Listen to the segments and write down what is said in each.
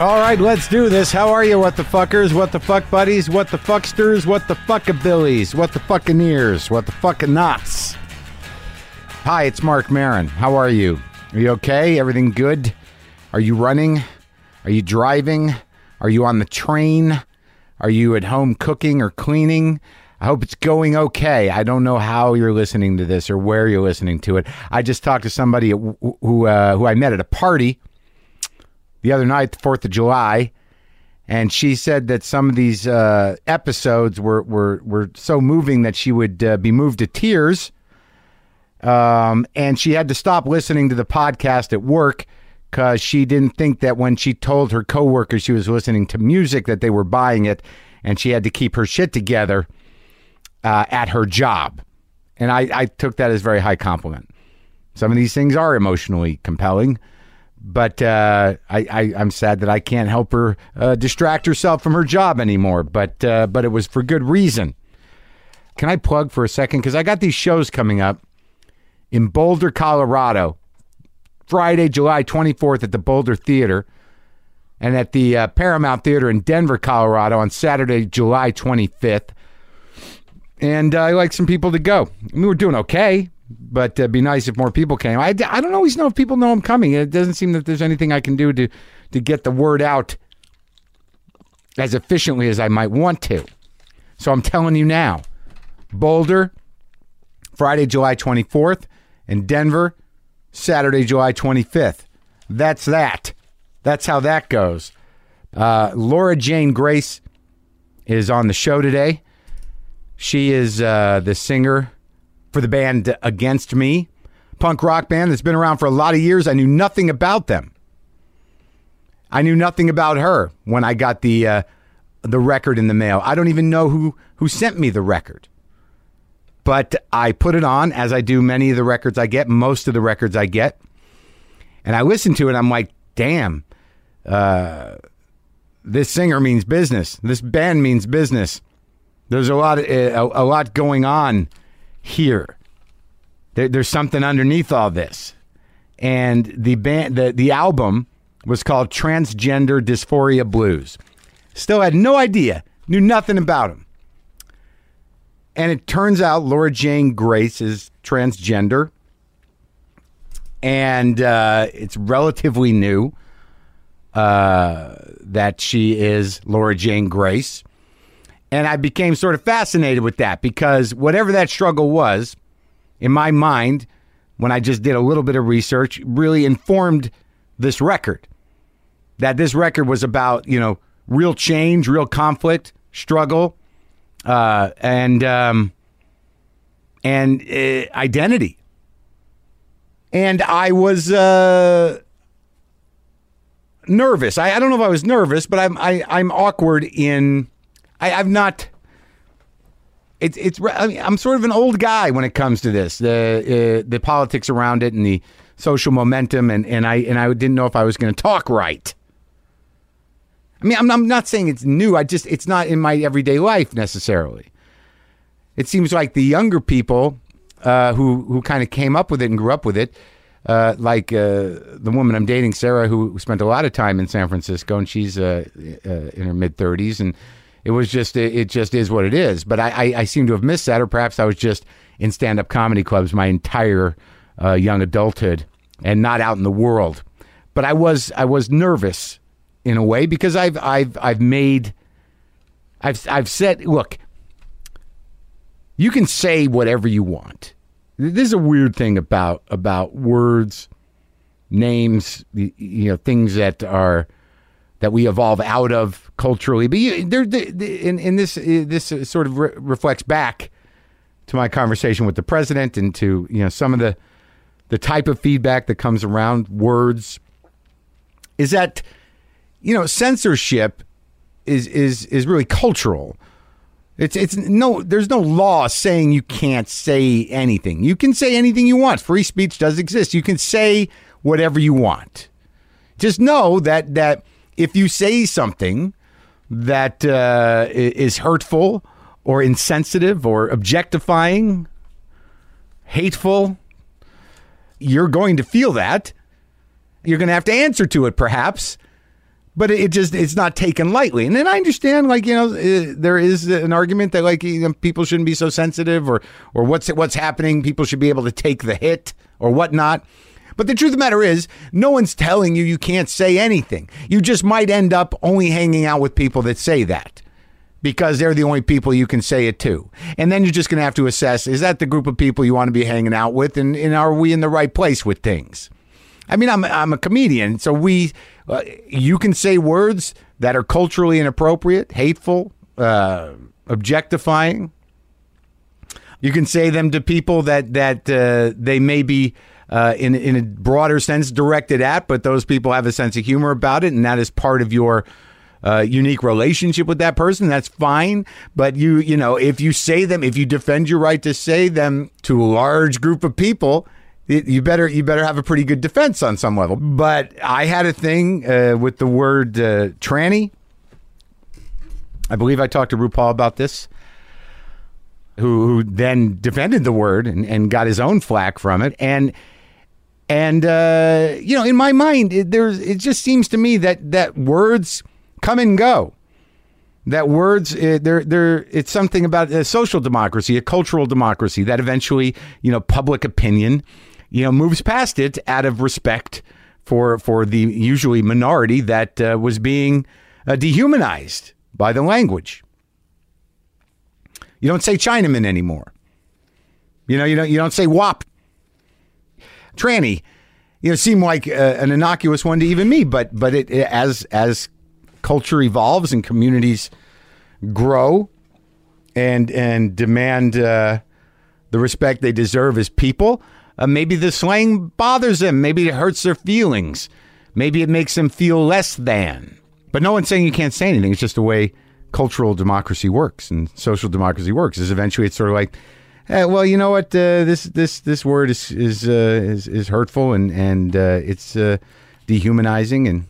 All right, let's do this. How are you, what the fuckers, what the fuck buddies, what the fucksters, what the fuckabillies, what the fuckineers, what the fucking knots? Hi, it's Marc Maron. How are you? Are you okay? Everything good? Are you running? Are you driving? Are you on the train? Are you at home cooking or cleaning? I hope it's going okay. I don't know how you're listening to this or where you're listening to it. I just talked to somebody who uh, who I met at a party the other night, the Fourth of July, and she said that some of these uh, episodes were, were were so moving that she would uh, be moved to tears. Um, and she had to stop listening to the podcast at work because she didn't think that when she told her coworkers she was listening to music that they were buying it, and she had to keep her shit together uh, at her job. And I, I took that as very high compliment. Some of these things are emotionally compelling but uh, I, I, I'm sad that I can't help her uh, distract herself from her job anymore. But uh, but it was for good reason. Can I plug for a second? Because I got these shows coming up in Boulder, Colorado, Friday, July 24th at the Boulder Theater, and at the uh, Paramount Theater in Denver, Colorado on Saturday, July 25th. And I like some people to go. I mean, we're doing okay but it'd be nice if more people came. I, I don't always know if people know I'm coming. It doesn't seem that there's anything I can do to to get the word out as efficiently as I might want to. So I'm telling you now, Boulder, Friday, July 24th, and Denver, Saturday, July 25th. That's that. That's how that goes. Uh, Laura Jane Grace is on the show today. She is uh, the singer for the band Against Me, punk rock band that's been around for a lot of years. I knew nothing about them. I knew nothing about her when I got the uh, the record in the mail. I don't even know who who sent me the record. But I put it on as I do many of the records I get, most of the records I get. And I listen to it I'm like, "Damn. Uh, this singer means business. This band means business. There's a lot of, a, a lot going on here. There, there's something underneath all this. And the band, the, the album was called Transgender Dysphoria Blues. Still had no idea, knew nothing about him. And it turns out Laura Jane Grace is transgender. And uh, it's relatively new uh, that she is Laura Jane Grace. And I became sort of fascinated with that because whatever that struggle was, in my mind, when I just did a little bit of research, really informed this record. That this record was about, you know, real change, real conflict, struggle, uh, and um, and uh, identity. And I was uh, nervous. I, I don't know if I was nervous, but I'm I, I'm awkward in I, I've not. It's it's. I mean, I'm sort of an old guy when it comes to this. The uh, the politics around it and the social momentum, and, and I and I didn't know if I was going to talk right. I mean, I'm, I'm not saying it's new. I just it's not in my everyday life necessarily. It seems like the younger people uh, who who kind of came up with it and grew up with it, uh, like uh, the woman I'm dating, Sarah, who spent a lot of time in San Francisco, and she's uh, uh, in her mid 30s, and it was just it just is what it is. But I, I, I seem to have missed that, or perhaps I was just in stand up comedy clubs my entire uh, young adulthood and not out in the world. But I was I was nervous in a way because I've I've I've made I've I've said look you can say whatever you want. This is a weird thing about about words, names, you know, things that are that we evolve out of culturally. But you, there, in, in this, uh, this sort of re- reflects back to my conversation with the president and to you know some of the the type of feedback that comes around words. Is that you know censorship is is is really cultural. It's it's no there's no law saying you can't say anything. You can say anything you want. Free speech does exist. You can say whatever you want. Just know that that if you say something that uh, is hurtful or insensitive or objectifying, hateful, you're going to feel that. You're going to have to answer to it, perhaps. but it just it's not taken lightly. And then I understand, like you know, uh, there is an argument that like you know, people shouldn't be so sensitive, or or what's what's happening. People should be able to take the hit or whatnot. But the truth of the matter is, no one's telling you you can't say anything. You just might end up only hanging out with people that say that because they're the only people you can say it to. And then you're just going to have to assess is that the group of people you want to be hanging out with? And, and are we in the right place with things? I mean, I'm, I'm a comedian, so we, uh, you can say words that are culturally inappropriate, hateful, uh, objectifying. You can say them to people that that uh, they may be uh, in in a broader sense directed at, but those people have a sense of humor about it, and that is part of your uh, unique relationship with that person. That's fine, but you you know if you say them, if you defend your right to say them to a large group of people. You better you better have a pretty good defense on some level. But I had a thing uh, with the word uh, tranny. I believe I talked to RuPaul about this who, who then defended the word and, and got his own flack from it. And and uh, you know, in my mind, it, there's it just seems to me that that words come and go. That words, uh, they're, they're, it's something about a social democracy, a cultural democracy that eventually, you know, public opinion, you know, moves past it out of respect for for the usually minority that uh, was being uh, dehumanized by the language. You don't say Chinaman anymore. You know, you don't you don't say WAP tranny, you know, seem like uh, an innocuous one to even me, but but it, it, as as culture evolves and communities grow and and demand uh, the respect they deserve as people, uh, maybe the slang bothers them. Maybe it hurts their feelings. Maybe it makes them feel less than. But no one's saying you can't say anything. It's just the way cultural democracy works and social democracy works. Is eventually it's sort of like uh, well, you know what? Uh, this this this word is is uh, is, is hurtful and and uh, it's uh, dehumanizing and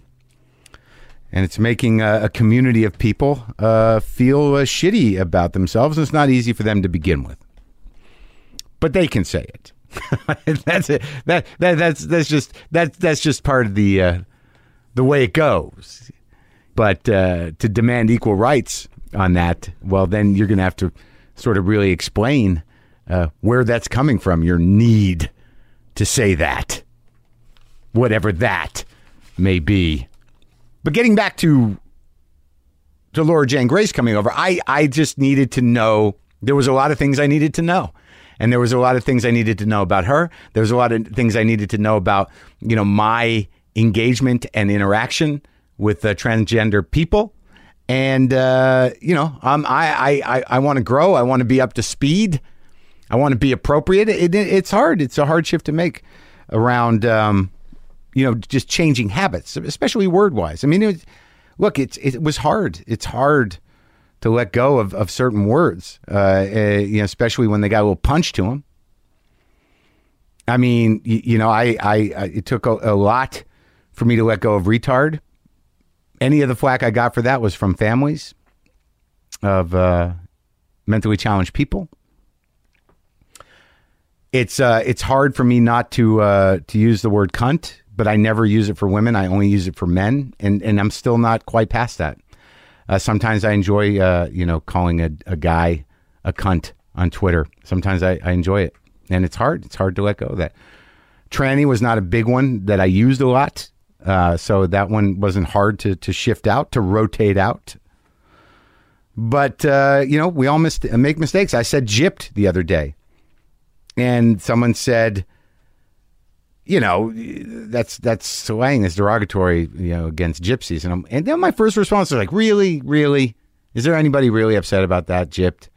and it's making a, a community of people uh, feel shitty about themselves. It's not easy for them to begin with, but they can say it. that's it. That, that that's that's just that that's just part of the the way it goes. But to demand equal rights on that, well, then you're going to have to sort of really explain uh, where that's coming from, your need to say that, whatever that may be. But getting back to to Laura Jane Grace coming over, I I just needed to know. There was a lot of things I needed to know. And there was a lot of things I needed to know about her. There was a lot of things I needed to know about, you know, my engagement and interaction with uh, transgender people. And uh, you know, um, I I I, I want to grow. I want to be up to speed. I want to be appropriate. It, it, it's hard. It's a hard shift to make around, um, you know, just changing habits, especially word wise. I mean, it, look, it's it was hard. It's hard to let go of, of certain words, uh, uh, you know, especially when they got a little punch to them. I mean, you, you know, I, I, I, it took a, a lot for me to let go of retard. Any of the flack I got for that was from families of uh, mentally challenged people it's uh, it's hard for me not to uh, to use the word cunt, but I never use it for women. I only use it for men, and and I'm still not quite past that. Uh, sometimes I enjoy, uh, you know, calling a, a guy a cunt on Twitter. Sometimes I, I enjoy it, and it's hard. It's hard to let go of that. Tranny was not a big one that I used a lot, uh, so that one wasn't hard to to shift out to rotate out. But uh, you know, we all mis- make mistakes. I said gypped the other day and someone said, you know, that's that's slang is derogatory, you know, against gypsies. And I'm, and then my first response was like, really, really, is there anybody really upset about that gypped?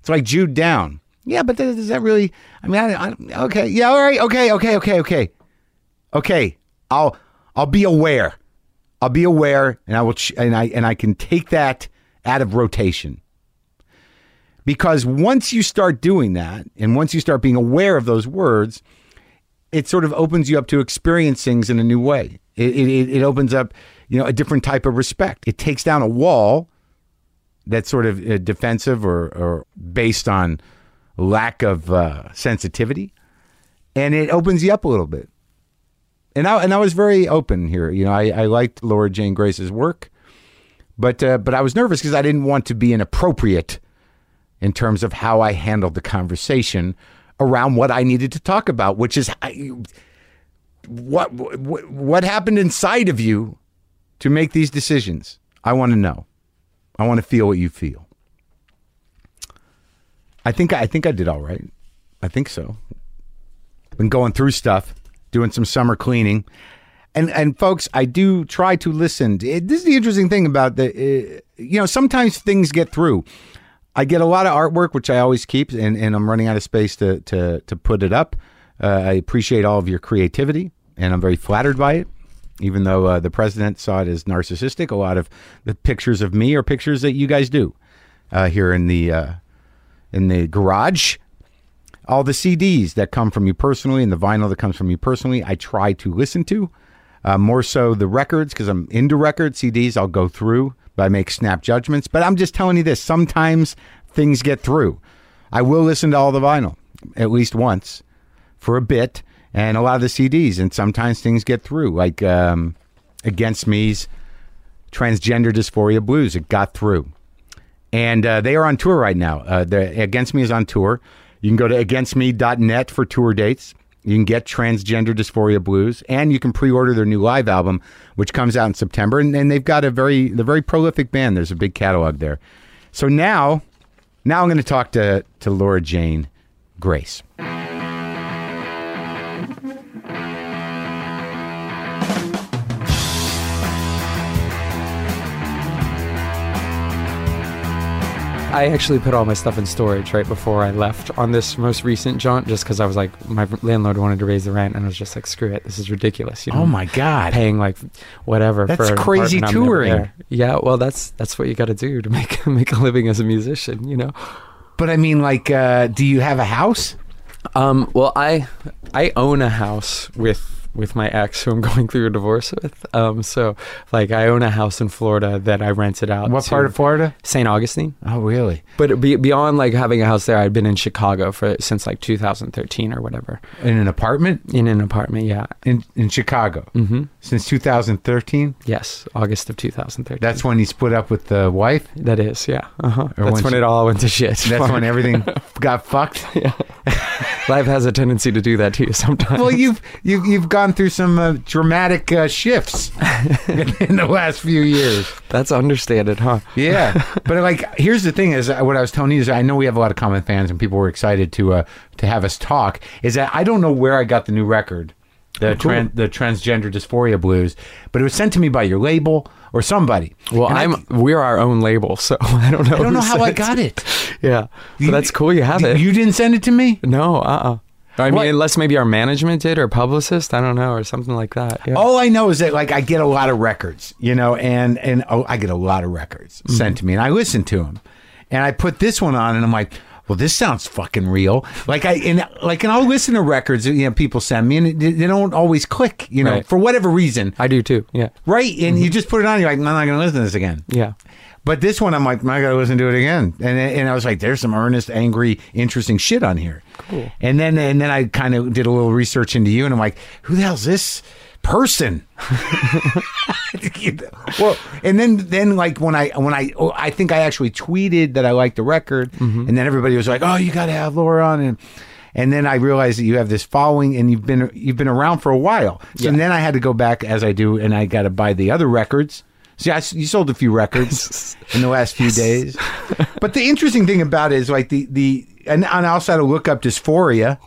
It's like Jude down. Yeah, but does that really? I mean, I, I, okay, yeah, all right, okay, okay, okay, okay, okay. I'll I'll be aware. I'll be aware, and I will, ch- and I and I can take that out of rotation. Because once you start doing that, and once you start being aware of those words, it sort of opens you up to experience things in a new way. It, it, it opens up, you know, a different type of respect. It takes down a wall that's sort of uh, defensive or, or based on lack of uh, sensitivity, and it opens you up a little bit. and I and I was very open here. You know, I, I liked Laura Jane Grace's work, but uh, but I was nervous because I didn't want to be inappropriate in terms of how I handled the conversation around what I needed to talk about, which is what, what what happened inside of you to make these decisions. I want to know. I want to feel what you feel. I think I think I did all right. I think so. Been going through stuff, doing some summer cleaning, and and folks, I do try to listen. It, this is the interesting thing about the, uh, you know, sometimes things get through. I get a lot of artwork, which I always keep, and, and I'm running out of space to to to put it up. Uh, I appreciate all of your creativity, and I'm very flattered by it. Even though uh, the president saw it as narcissistic, a lot of the pictures of me are pictures that you guys do uh, here in the uh, in the garage. All the CDs that come from you personally and the vinyl that comes from you personally, I try to listen to. Uh, more so the records because I'm into records. CDs I'll go through, but I make snap judgments. But I'm just telling you this: sometimes things get through. I will listen to all the vinyl at least once for a bit, and a lot of the CDs, and sometimes things get through. Like um, Against Me's Transgender Dysphoria Blues, it got through and uh, they are on tour right now. Uh, Against Me is on tour. You can go to againstme.net for tour dates. You can get Transgender Dysphoria Blues, and you can pre-order their new live album, which comes out in September. And, and they've got a very, a very prolific band. There's a big catalog there. So now, now I'm going to talk to to Laura Jane Grace. I actually put all my stuff in storage right before I left on this most recent jaunt, just because I was like, my landlord wanted to raise the rent, and I was just like, screw it, this is ridiculous. You know, Oh my God! paying like whatever. That's for an crazy apartment, I'm never touring. Yeah, well, that's that's what you got to do to make make a living as a musician. You know. But I mean, like, uh, do you have a house? Um, well, I I own a house with with my ex who I'm going through a divorce with. Um, so like I own a house in Florida that I rented out. What part of Florida? St. Augustine. Oh, really? But be, beyond like having a house there, I'd been in Chicago for since like 2013 or whatever In an apartment in an apartment. Yeah. in in Chicago Mm-hmm. since 2013. Yes, August of 2013. That's when he split up with the wife. that is. Yeah. Uh-huh. That's when when she- it all went to shit. That's when everything got fucked. life has a tendency to do that to you sometimes. Well, you've you've you've gone through some uh, dramatic uh, shifts in the last few years. That's understated, huh? Yeah, but like, here's the thing: is uh, what I was telling you is I know we have a lot of common fans, and people were excited to uh, to have us talk. Is that I don't know where I got the new record, the cool. tran- the transgender dysphoria blues, but it was sent to me by your label or somebody. Well, And I- I'm we're our own label, so I don't know. I don't know how I got it. Yeah, so that's cool. You have it. You didn't send it to me. no, uh, uh I mean, What? unless maybe our management did or publicist. I don't know, or something like that. Yeah. All I know is that like I get a lot of records, you know, and and oh, I get a lot of records Mm-hmm. sent to me, and I listen to them, and I put this one on, and I'm like, well, this sounds fucking real. Like I and like and I'll listen to records that you know people send me, and they don't always click, you know, Right. for whatever reason, I do too. Yeah, right? And you mm-hmm. just put it on, you're like, I'm not going to listen to this again. yeah. But this one, I'm like, I got to listen to it again, and and I was like, there's some earnest, angry, interesting shit on here. Cool. And then and then I kind of did a little research into you, and I'm like, who the hell's this person? well, and then then like when I when I oh, I think I actually tweeted that I liked the record, Mm-hmm. and then everybody was like, oh, you got to have Laura on, and and then I realized that you have this following, and you've been you've been around for a while. So Yeah. then I had to go back as I do, and I got to buy the other records. See, I, you sold a few records in the last few days. But the interesting thing about it is like the the and, and I also had to look up dysphoria.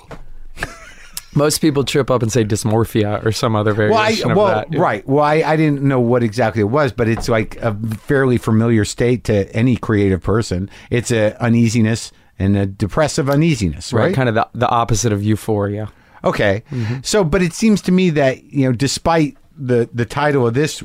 Most people trip up and say dysmorphia or some other Well, I, variation well, of that. right. Well, I, I didn't know what exactly it was, but it's like a fairly familiar state to any creative person. It's a uneasiness and a depressive uneasiness, right? Right, kind of the, the opposite of euphoria. Okay. Mm-hmm. So, but it seems to me that you know, despite the the title of this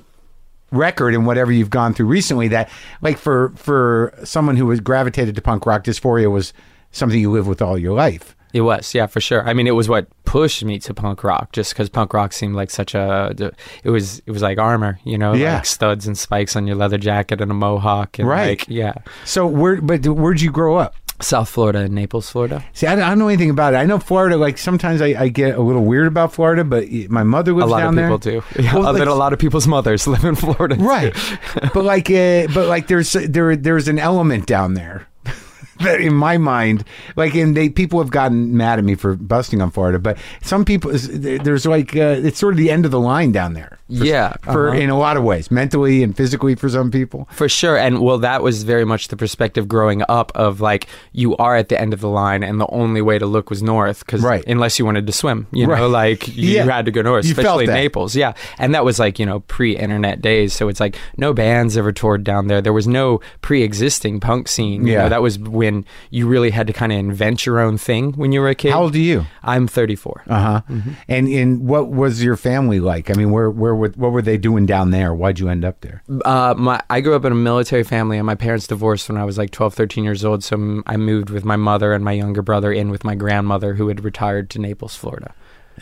record and whatever you've gone through recently, that like for for someone who was gravitated to punk rock, dysphoria was something you live with all your life. It was, yeah, for sure. I mean, it was what pushed me to punk rock, just because punk rock seemed like such a. It was, it was like armor, you know, Yeah. like studs and spikes on your leather jacket and a mohawk, and Right. like, yeah. So where, but where'd you grow up? South Florida and Naples, Florida. See, I don't, I don't know anything about it. I know Florida. Like sometimes I, I get a little weird about Florida, but my mother A lives lot down of there. people do. Yeah, Well, I bet like- a lot of people's mothers live in Florida. right but like uh, but like there's there there's an element down there that in my mind like and they people have gotten mad at me for busting on florida but some people there's like uh, it's sort of the end of the line down there for, Yeah, for uh-huh. in a lot of ways mentally and physically for some people For sure. And well, that was very much the perspective growing up of like, you are at the end of the line and the only way to look was north. Cause Right. unless you wanted to swim, you Right. know, like you Yeah. had to go north, You especially. Naples. Yeah. And that was like, you know, pre internet days. So it's like no bands ever toured down there. There was no pre existing punk scene. You Yeah. know, that was when you really had to kind of invent your own thing when you were a kid. how old are you I'm 34. uh-huh and and what was your family like i mean where where were- what were they doing down there why'd you end up there Uh, my I grew up in a military family, and my parents divorced when I was like 12, 13 years old. So I moved with my mother and my younger brother in with my grandmother, who had retired to Naples, Florida.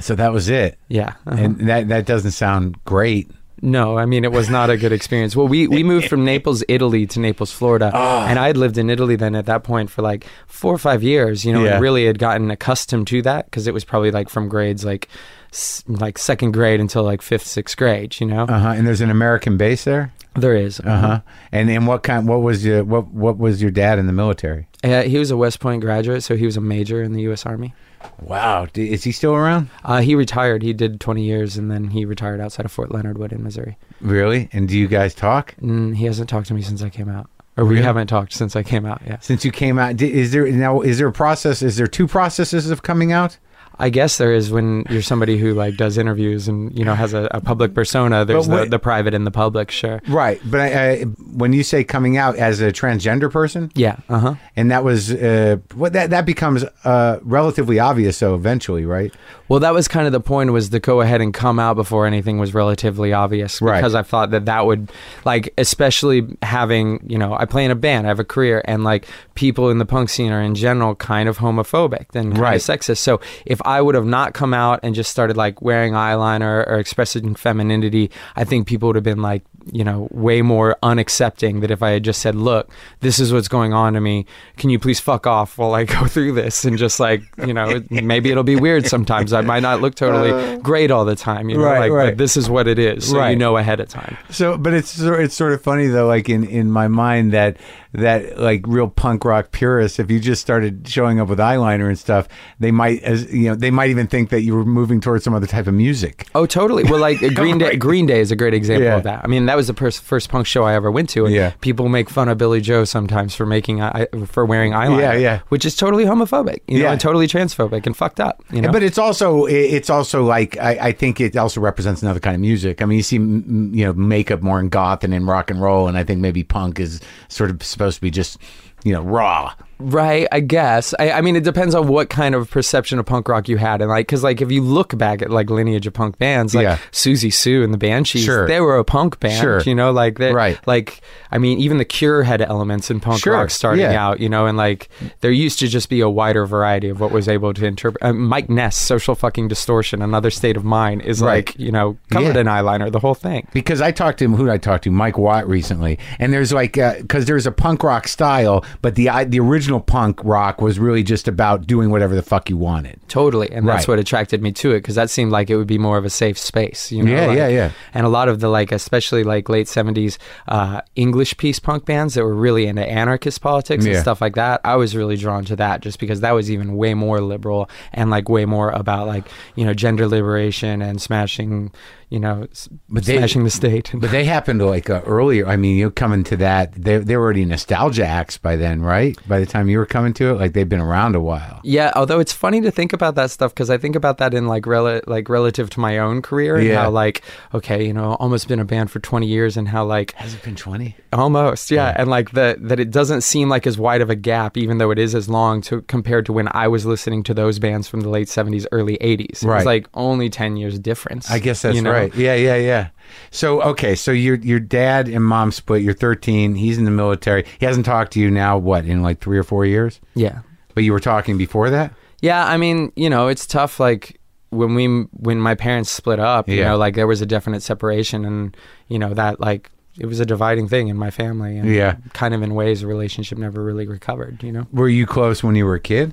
so that was it Yeah. uh-huh. and that that doesn't sound great no, I mean it was not a good experience. Well, we we moved from Naples, Italy, to Naples, Florida, and I had lived in Italy then at that point for like four or five years. You know, Yeah. and really had gotten accustomed to that because it was probably like from grades like s- like second grade until like fifth, sixth grade. You know, uh-huh and there's an american base there there is. uh-huh and and what kind what was your what what was your dad in the military Uh, he was a West Point graduate, so he was a major in the U.S. Army. Wow, D- is he still around? Uh, he retired. He did 20 years, and then he retired outside of Fort Leonard Wood in Missouri. Really? And do you guys talk Mm, he hasn't talked to me since I came out, or we Really? haven't talked since I came out. Yeah, since you came out? di- Is there now? Is there a process? Is there two processes of coming out? I guess there is when you're somebody who like does interviews and you know has a, a public persona. There's But the, the private and the public. Sure. Right, but I, I, when you say coming out as a transgender person, Yeah. Uh huh. and that was uh, what that that becomes uh, relatively obvious. So eventually, right? Well, that was kind of the point was to go ahead and come out before anything was relatively obvious Right. because I thought that that would like especially having, you know, I play in a band, I have a career and like people in the punk scene are in general kind of homophobic and kind Right. of sexist. So if I would have not come out and just started like wearing eyeliner or expressing femininity, I think people would have been like, you know, way more unaccepting that if I had just said, "Look, this is what's going on to me. Can you please fuck off while I go through this?" And just like, you know, maybe it'll be weird sometimes. I might not look totally great all the time, you know, Uh, Right, like, right. but this is what it is, so Right. you know ahead of time. So, but it's it's sort of funny though, like in in my mind that that like real punk rock purists, if you just started showing up with eyeliner and stuff, they might as you know they might even think that you were moving towards some other type of music. Oh, totally. Well, like Green Day. Green Day is a great example Yeah. of that. I mean, that was the pers- first punk show I ever went to, and Yeah. people make fun of Billie Joe sometimes for making eye- for wearing eyeliner. Yeah, yeah. which is totally homophobic, you know, Yeah. and totally transphobic and fucked up. You know, But it's also it's also like I, I think it also represents another kind of music. I mean, you see, m- you know, makeup more in goth and in rock and roll, and I think maybe punk is sort of supposed to be just you know raw. Right, I guess. I, I mean, it depends on what kind of perception of punk rock you had, and like, because like if you look back at like lineage of punk bands, like Yeah. Siouxsie Sioux and the Banshees, Sure. they were a punk band. Sure. you know, like they, Right. Like, I mean, even the Cure had elements in punk Sure, rock starting yeah. out, you know, and like there used to just be a wider variety of what was able to interpret. Uh, Mike Ness, social fucking distortion, another state of mind, is Right. like you know covered Yeah. in eyeliner, the whole thing. Because I talked to him, who did I talk to? Mike Watt recently, and there's like because there's a punk rock style, but the I- the original punk rock was really just about doing whatever the fuck you wanted. Totally, and that's Right. what attracted me to it because that seemed like it would be more of a safe space. You know, Yeah, like- yeah, yeah. And a lot of the like, especially like late seventies uh, English peace punk bands that were really into anarchist politics and stuff like that. I was really drawn to that just because that was even way more liberal and like way more about like you know gender liberation and smashing you know But they- smashing the state. But they happened like uh, earlier. I mean, you're coming to that, they they were already nostalgia acts by then, right? By the time you were coming to it, like they've been around a while. Yeah, although it's funny to think about that stuff because I think about that in like rel- like relative to my own career and Yeah. how like okay, you know, almost been a band for 20 years and how like Has it been twenty? almost yeah, and like that that it doesn't seem like as wide of a gap even though it is as long to compared to when I was listening to those bands from the late 70s early 80s. It Right. was like only 10 years difference. I guess that's you know? right. Yeah, yeah, yeah. So okay, so your your dad and mom split. You're 13. He's in the military. He hasn't talked to you now. What in like three or four years? Yeah. But you were talking before that. Yeah, I mean, you know, it's tough. Like when we when my parents split up, you Yeah. know, like there was a definite separation, and you know that like it was a dividing thing in my family, and Yeah. kind of in ways the relationship never really recovered. You know. Were you close when you were a kid?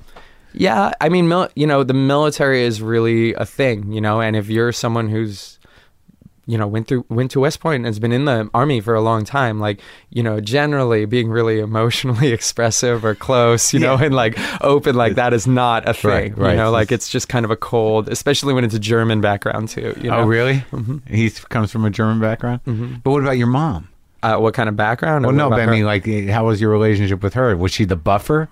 Yeah, I mean, mil- you know, the military is really a thing, you know, and if you're someone who's, you know, went through went to West Point and has been in the army for a long time, like, you know, generally being really emotionally expressive or close, you know, and like open like that is not a thing, Right, right. you know, like it's just kind of a cold, especially when it's a German background too. You know? Oh, really? Mhm. He comes from a German background. Mhm. But what about your mom? Uh, what kind of background? Well, no, but I her? mean, like, how was your relationship with her? Was she the buffer?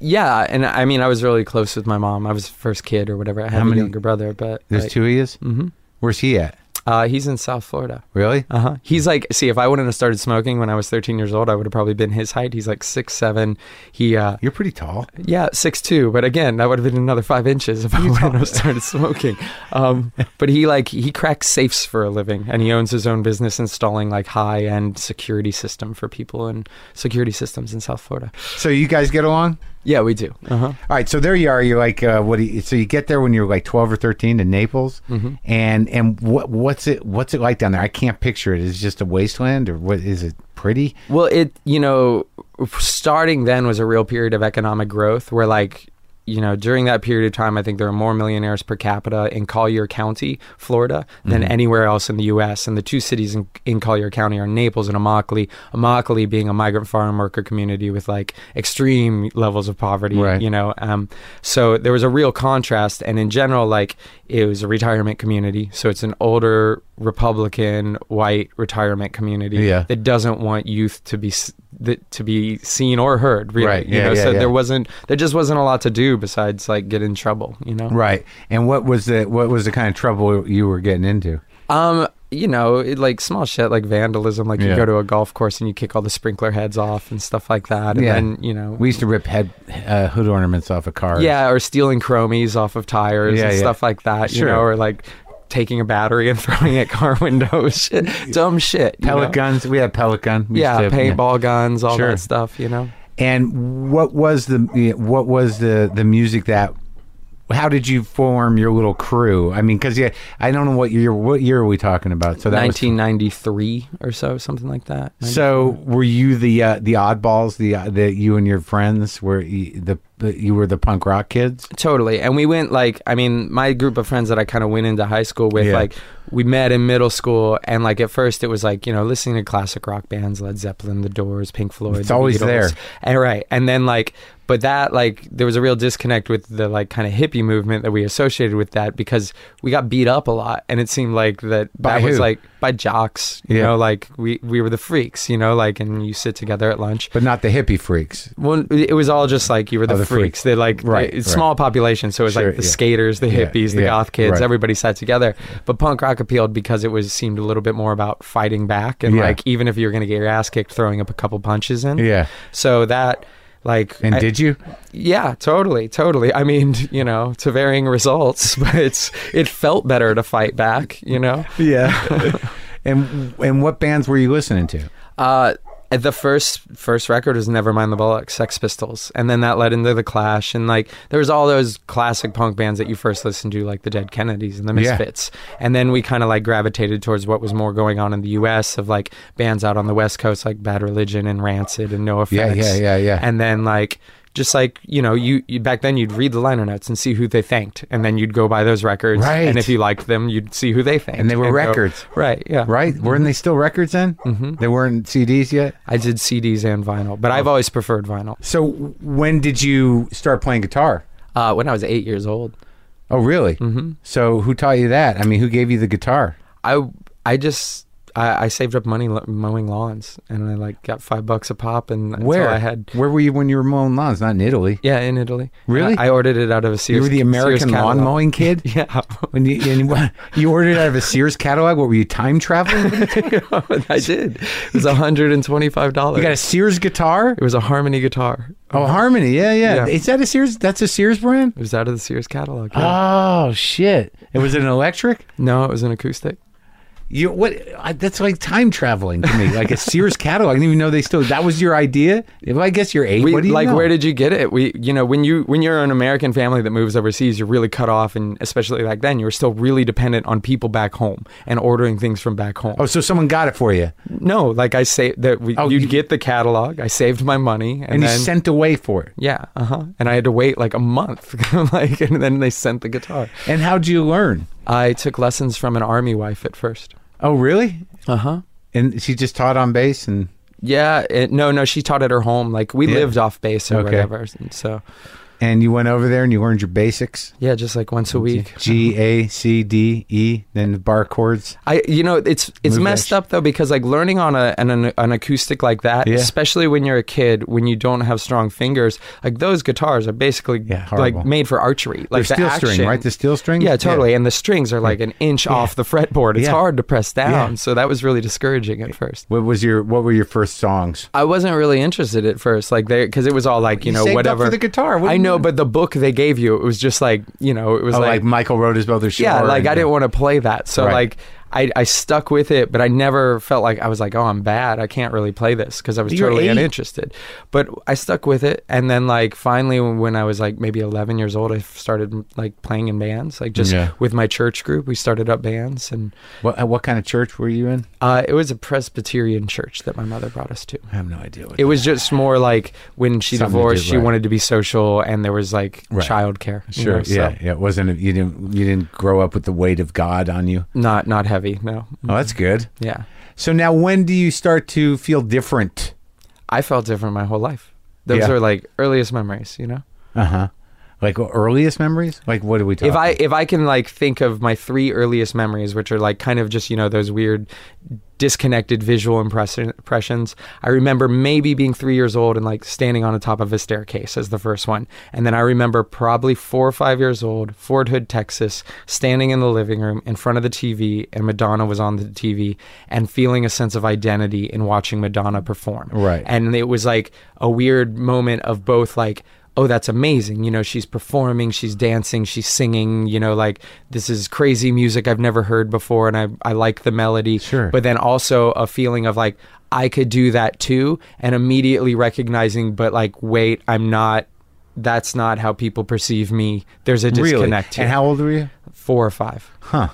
yeah, and I mean, I was really close with my mom. I was the first kid or whatever. I had How a many- younger brother, but There's like, two of yous. mhm. Where's he at? Uh, he's in South Florida. Really? Uh huh. He's like, see, if I wouldn't have started smoking when I was 13 years old, I would have probably been his height. He's like six seven. He, uh, You're pretty tall. yeah, six two. But again, that would have been another five inches if I wouldn't have started smoking. Um, but he like he cracks safes for a living, and he owns his own business installing like high end security system for people and security systems in South Florida. So you guys get along? Yeah, we do. Uh huh. All right, so there you are. You're like, uh, what? Do you, so you get there when you're like 12 or 13 to Naples, Mhm. and and what what's it what's it like down there? I can't picture it. Is it just a wasteland, or what is it? Pretty? Well, it you know, starting then was a real period of economic growth where like you know during that period of time, I think there are more millionaires per capita in Collier County, Florida, than Mhm. anywhere else in the U.S. And the two cities in, in Collier County are Naples and Immokalee. Immokalee being a migrant farm worker community with like extreme levels of poverty, Right. you know. Um, so there was a real contrast, and in general, like it was a retirement community. So it's an older Republican white retirement community Yeah. that doesn't want youth to be that, to be seen or heard. Really, Right. You Yeah, know, yeah, so yeah. there wasn't there just wasn't a lot to do besides like get in trouble. You know. Right. And what was the what was the kind of trouble you were getting into? Um, you know, it, like small shit like vandalism. Like you go to a golf course and you kick all the sprinkler heads off and stuff like that. And Yeah. then you know. We used to rip head uh, hood ornaments off of cars. yeah, or stealing chromies off of tires and stuff like that. Sure. You know, or like taking a battery and throwing at car windows. Dumb shit. pellet know? guns. We had pellet gun. We Yeah, to- paintball guns, all Sure. that stuff. You know. And what was the what was the the music that? How did you form your little crew? I mean, because yeah, I don't know what year. What year are we talking about? So that was 1993 or so, something like that. So were you the uh, the oddballs? The uh, the you and your friends were you, the, the you were the punk rock kids? Totally. And we went like I mean, my group of friends that I kind of went into high school with Yeah. like we met in middle school and like at first it was like, you know, listening to classic rock bands, Led Zeppelin, The Doors, Pink Floyd. It's always Beatles. there. And right. And then like but that like there was a real disconnect with the like kind of hippie movement that we associated with that because we got beat up a lot and it seemed like that By that was like by jocks, you Yeah. know, like we we were the freaks, you know, like and you sit together at lunch. But not the hippie freaks. Well, it was all just like you were the, Oh, the freaks. freaks. They like Right, it's right. small population, so it was Sure, like the yeah. skaters, the Yeah, hippies, the yeah, goth kids. right. Everybody sat together. But punk rock appealed because it was seemed a little bit more about fighting back and like even if you were going to get your ass kicked, throwing up a couple punches in. Yeah. So that like And I- did you? yeah, totally, totally. I mean, you know, to varying results, but it's it felt better to fight back, you know. Yeah. and and what bands were you listening to? Uh, the first first record was Nevermind the Bollocks, Sex Pistols, and then that led into the Clash, and like there was all those classic punk bands that you first listened to, like the Dead Kennedys and the Yeah. Misfits, and then we kind of like gravitated towards what was more going on in the U.S. of like bands out on the West Coast like Bad Religion and Rancid and NOFX, Yeah, yeah, yeah, yeah. and then like just like you know you, you back then you'd read the liner notes and see who they thanked and then you'd go buy those records Right. and if you liked them you'd see who they thanked And they were go- records. right yeah Right? Weren't they still records then? Mhm. They weren't CDs yet. I did CDs and vinyl, but I've always preferred vinyl. So when did you start playing guitar? Uh, when I was eight years old, Oh, really? hmm So who taught you that? I mean, who gave you the guitar? I I just I, I saved up money mowing lawns, and I like got five bucks a pop, and Where I had. Where were you when you were mowing lawns? Not in Italy. Yeah, in Italy. Really? I, I ordered it out of a Sears. you were the American lawn mowing kid. Yeah, When you and you ordered it out of a Sears catalog, what were you time traveling? I did. It was hundred and twenty-five dollars. You got a Sears guitar? It was a Harmony guitar. Oh, Harmony. Yeah, yeah, Yeah. Is that a Sears? That's a Sears brand. It was out of the Sears catalog. yeah. Oh shit! It was an electric? no, it was an acoustic. You what? I, that's like time traveling to me, like a Sears catalog. I didn't even know they still. That was your idea. Well, I guess you're eight. We, what do you like know? where did you get it? We you know when you when you're an American family that moves overseas, you're really cut off, and especially back then, you were still really dependent on people back home and ordering things from back home. Oh, so someone got it for you, No, like I say that we, Oh, you'd you- get the catalog. I saved my money, and, and you sent away for it. yeah, uh huh. And I had to wait like a month, like, and then they sent the guitar. And how'd you learn? I took lessons from an army wife at first. Oh, really? Uh huh. And she just taught on bass and Yeah, it, no, no, she taught at her home. Like we Yeah. lived off base or Okay. whatever. And so and you went over there and you learned your basics. yeah, just like once a week. G A C D E, then the bar chords. I, you know, it's it's Move messed action. up though because like learning on a an, an, acoustic like that, Yeah. especially when you're a kid, when you don't have strong fingers, like those guitars are basically Yeah, like made for archery. Like They're the steel string, right? The steel string. Yeah, totally. And the strings are like an inch off the fretboard. It's Yeah. hard to press down. Yeah. So that was really discouraging at first. What was your What were your first songs? I wasn't really interested at first, like they, because it was all like you, know saved up whatever for the guitar. What I know, mean? but the book they gave you, it was just like you know, it was Oh, like, like, Michael wrote his brother. yeah, like I didn't want to play that, so Right. like I, I stuck with it, but I never felt like I was like, oh, I'm bad. I can't really play this because I was You're totally eight. uninterested. But I stuck with it, and then like finally, when I was like maybe 11 years old, I started like playing in bands, like just Yeah. with my church group. We started up bands, and What What kind of church were you in? uh, it was a Presbyterian church that my mother brought us to. I have no idea. What It was just more like when she Something divorced, she right. wanted to be social, and there was like Right. childcare. you Sure. know, so yeah. Yeah. It wasn't. You didn't. You didn't grow up with the weight of God on you. Not not heavy. No. Oh, that's good. Yeah. So now, when do you start to feel different? I felt different my whole life. Those Yeah. are like earliest memories, you know. Uh huh. Like earliest memories? Like what do we talking? If I if I can like think of my three earliest memories, which are like kind of just you know those weird disconnected visual impression, impressions. I remember maybe being three years old and like standing on the top of a staircase as the first one, and then I remember probably four or five years old, Fort Hood, Texas, standing in the living room in front of the TV, and Madonna was on the TV, and feeling a sense of identity in watching Madonna perform. Right. and it was like a weird moment of both like oh that's amazing you know she's performing she's dancing she's singing you know like this is crazy music i've never heard before and i, I like the melody Sure. but then also a feeling of like i could do that too and immediately recognizing but like wait i'm not that's not how people perceive me there's a really? disconnect here And how old were you? four or five Huh.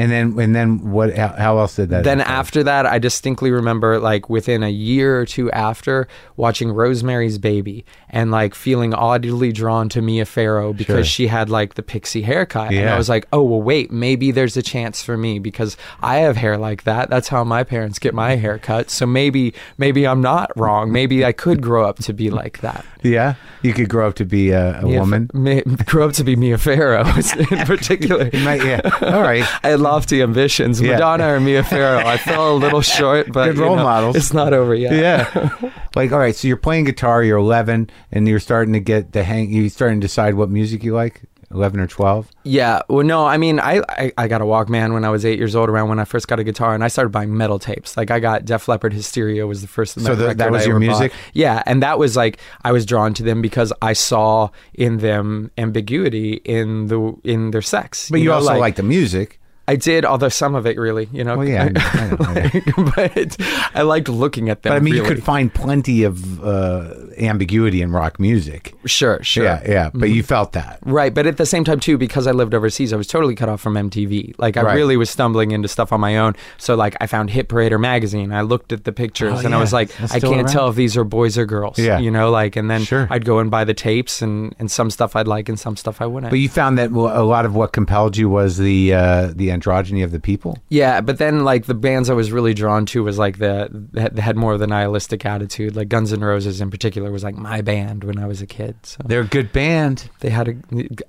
And then and then what? How, how else did that? then happen? after that i distinctly remember like within a year or two after watching rosemary's baby and like feeling oddly drawn to mia farrow because Sure. she had like the pixie haircut and i was like oh well wait maybe there's a chance for me because i have hair like that that's how my parents get my hair cut so maybe maybe i'm not wrong maybe i could grow up to be like that Yeah, you could grow up to be a, a woman. Grow up to be mia farrow in particular might- yeah. All right. I lofty ambitions. Yeah. Madonna or Mia Farrow. I fell a little short, but Good you role know, models. It's not over yet. Yeah. like, all right. So you're playing guitar. You're 11, and you're starting to get the hang. You're starting to decide what music you like. 11 or 12. Yeah. Well, no, I mean, I, I, I got a Walkman when I was eight years old, around when I first got a guitar, and I started buying metal tapes. Like, I got Def Leppard Hysteria was the first So the- that was I your ever bought. music? Yeah. And that was like, I was drawn to them because I saw in them ambiguity in the in their sex. But you, know, also like, the music. I did, although some of it really, you know. Well, yeah, I I know. but I liked looking at them. But I mean, you could find plenty of uh, ambiguity in rock music. Sure, sure. Yeah, yeah. But you felt that. Right, but at the same time too, because I lived overseas, I was totally cut off from MTV. Like I Right. really was stumbling into stuff on my own. So like I found Hit Parader magazine. I looked at the pictures Oh, and I was like, That's I can't around? tell if these are boys or girls. Yeah. you know, like and then Sure. I'd go and buy the tapes and and some stuff I'd like and some stuff I wouldn't. But you found that a lot of what compelled you was the uh, the androgyny of the people. Yeah, but then like the bands I was really drawn to was like the that had more of the nihilistic attitude. Like Guns N' Roses in particular was like my band when I was a kid. So They're a good band. they had a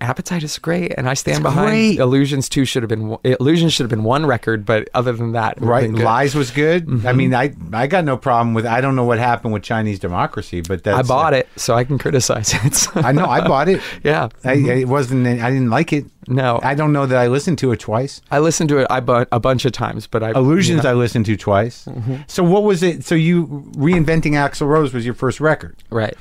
appetite is great, and I stand It's behind. great. Illusions two should have been Illusions should have been one record, but other than that, Right. Lies was good. Mm-hmm. I mean, I I got no problem with. I don't know what happened with Chinese democracy, but that's, I bought it, so I can criticize it. I know I bought it. yeah, I, it wasn't. I didn't like it. No, I, don't know that I listened to it twice. I listened to it I bu- a bunch of times, but I Illusions know, I listened to twice. Mm-hmm. So what was it? So you reinventing Axl Rose was your first record. right.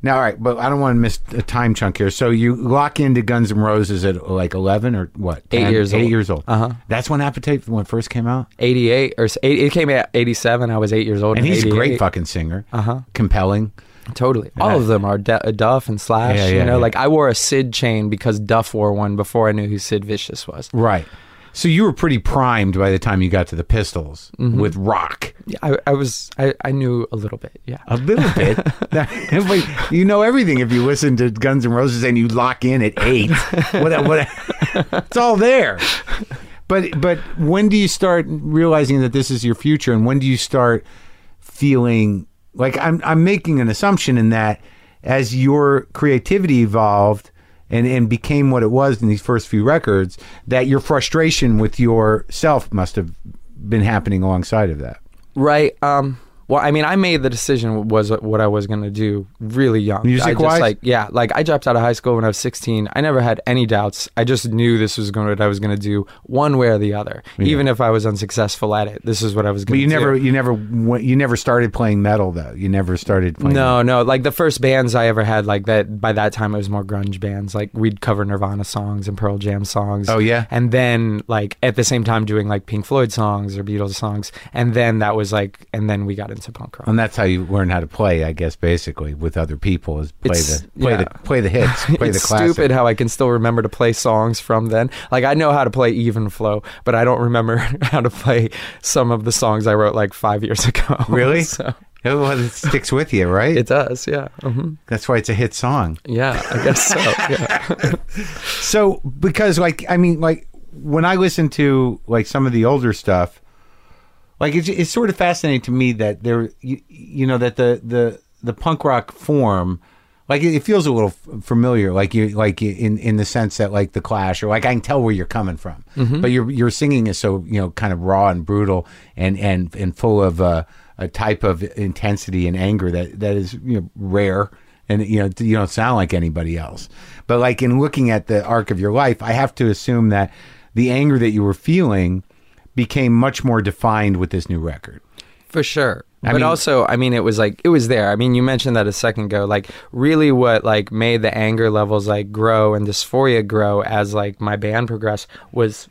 Now, all right, but I don't want to miss a time chunk here. So you lock into Guns N' Roses at like eleven or what? Eight years Eight old. years old. Uh-huh. That's when Appetite when it first came out. 88 or it came at 87. I was eight years old. And he's a great fucking singer. Uh-huh. Compelling. Totally. All of them are D- Duff and Slash. Yeah, you know, yeah. like I wore a Sid chain because Duff wore one before I knew who Sid Vicious was. Right. So you were pretty primed by the time you got to the Pistols Mm-hmm. with rock. Yeah, I, I was, I, I knew a little bit. Yeah. A little bit. You know everything if you listen to Guns N' Roses and you lock in at eight. what, what, it's all there. But but when do you start realizing that this is your future, and when do you start feeling like I'm I'm making an assumption in that as your creativity evolved and and became what it was in these first few records, that your frustration with yourself must have been happening alongside of that. Right. Um. Well, I mean, I made the decision was what I was going to do really young. I Music-wise? like yeah, like I dropped out of high school when I was 16. I never had any doubts. I just knew this was going to what I was going to do one way or the other. Even if I was unsuccessful at it, this is what I was But going to you do. never, you never, went- you never started playing metal though. You never started playing. No, no. Like the first bands I ever had, like that. By that time, it was more grunge bands. Like we'd cover Nirvana songs and Pearl Jam songs. Oh, yeah? And then, like at the same time, doing like Pink Floyd songs or Beatles songs. And then that was like, and then we got into punk rock. and that's how you learn how to play. I guess basically with other people is play It's- the play yeah. the play the hits, play it's the classic. stupid how I can still remember to play songs from then. Like I know how to play even flow, but I don't remember how to play some of the songs I wrote like five years ago. Really? so Oh, well, it sticks with you, right? it does. Yeah. hmm That's why it's a hit song. Yeah. I guess so. Yeah. So because like I mean like when I listen to like some of the older stuff, like it's it's sort of fascinating to me that there you, you know that the the the punk rock form like it, it feels a little f- familiar like you like in in the sense that like the clash or like I can tell where you're coming from. But your your singing is so you know kind of raw and brutal and and and full of uh, a type of intensity and anger that that is you know rare and you know you don't sound like anybody else. But like in looking at the arc of your life i have to assume that the anger that you were feeling became much more defined with this new record For sure. I but mean- also, I mean, it was like it was there. I mean, you mentioned that a second ago. Like, really, what like made the anger levels like grow and dysphoria grow as like my band progressed was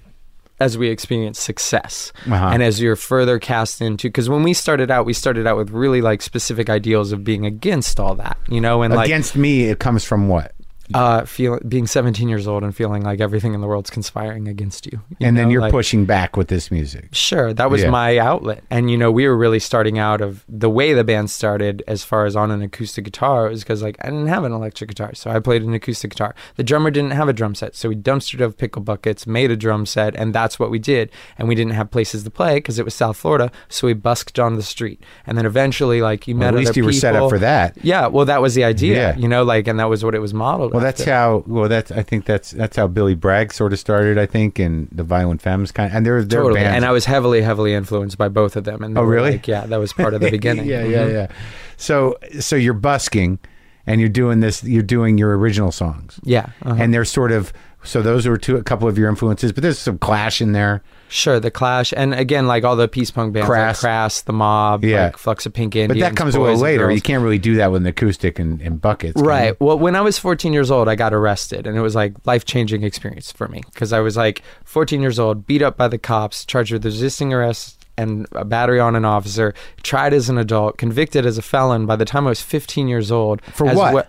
as we experienced success Uh-huh. and as you're further cast into because when we started out we started out with really like specific ideals of being against all that you know and like against me it comes from what uh feeling being 17 years old and feeling like everything in the world's conspiring against you, you and then you're like- pushing back with this music Sure, that was Yeah. my outlet. And you know, we were really starting out of the way the band started as far as on an acoustic guitar was because like I didn't have an electric guitar, so I played an acoustic guitar. The drummer didn't have a drum set, so we dumpstered of pickle buckets, made a drum set, and that's what we did. And we didn't have places to play because it was South Florida, so we busked on the street. And then eventually, like you Well, met at least you were set up for that Yeah, well, that was the idea, Yeah. you know, like, and that was what it was modeled. Well that's how well that's i think that's that's how billy bragg sort of started i think and the violent femmes kind and there there Totally, bands and I was heavily, heavily influenced by both of them. And Oh, really? Like, yeah, that was part of the beginning. yeah, yeah, Mhm. yeah. So, so you're busking, and you're doing this. You're doing your original songs, Yeah, uh-huh. and they're sort of. So those were two, a couple of your influences, but there's some Clash in there. Sure, the Clash, and again, like all the peace punk bands, Crass. like Crass, the Mob, Yeah. like Flux of Pink Indians. But that comes a little later. You can't really do that with an acoustic and, and buckets, Right. you? Well, when I was 14 years old, I got arrested, and it was like life changing experience for me because I was like 14 years old, beat up by the cops, charged with resisting arrest and a battery on an officer, tried as an adult, convicted as a felon. By the time I was 15 years old, For what? we-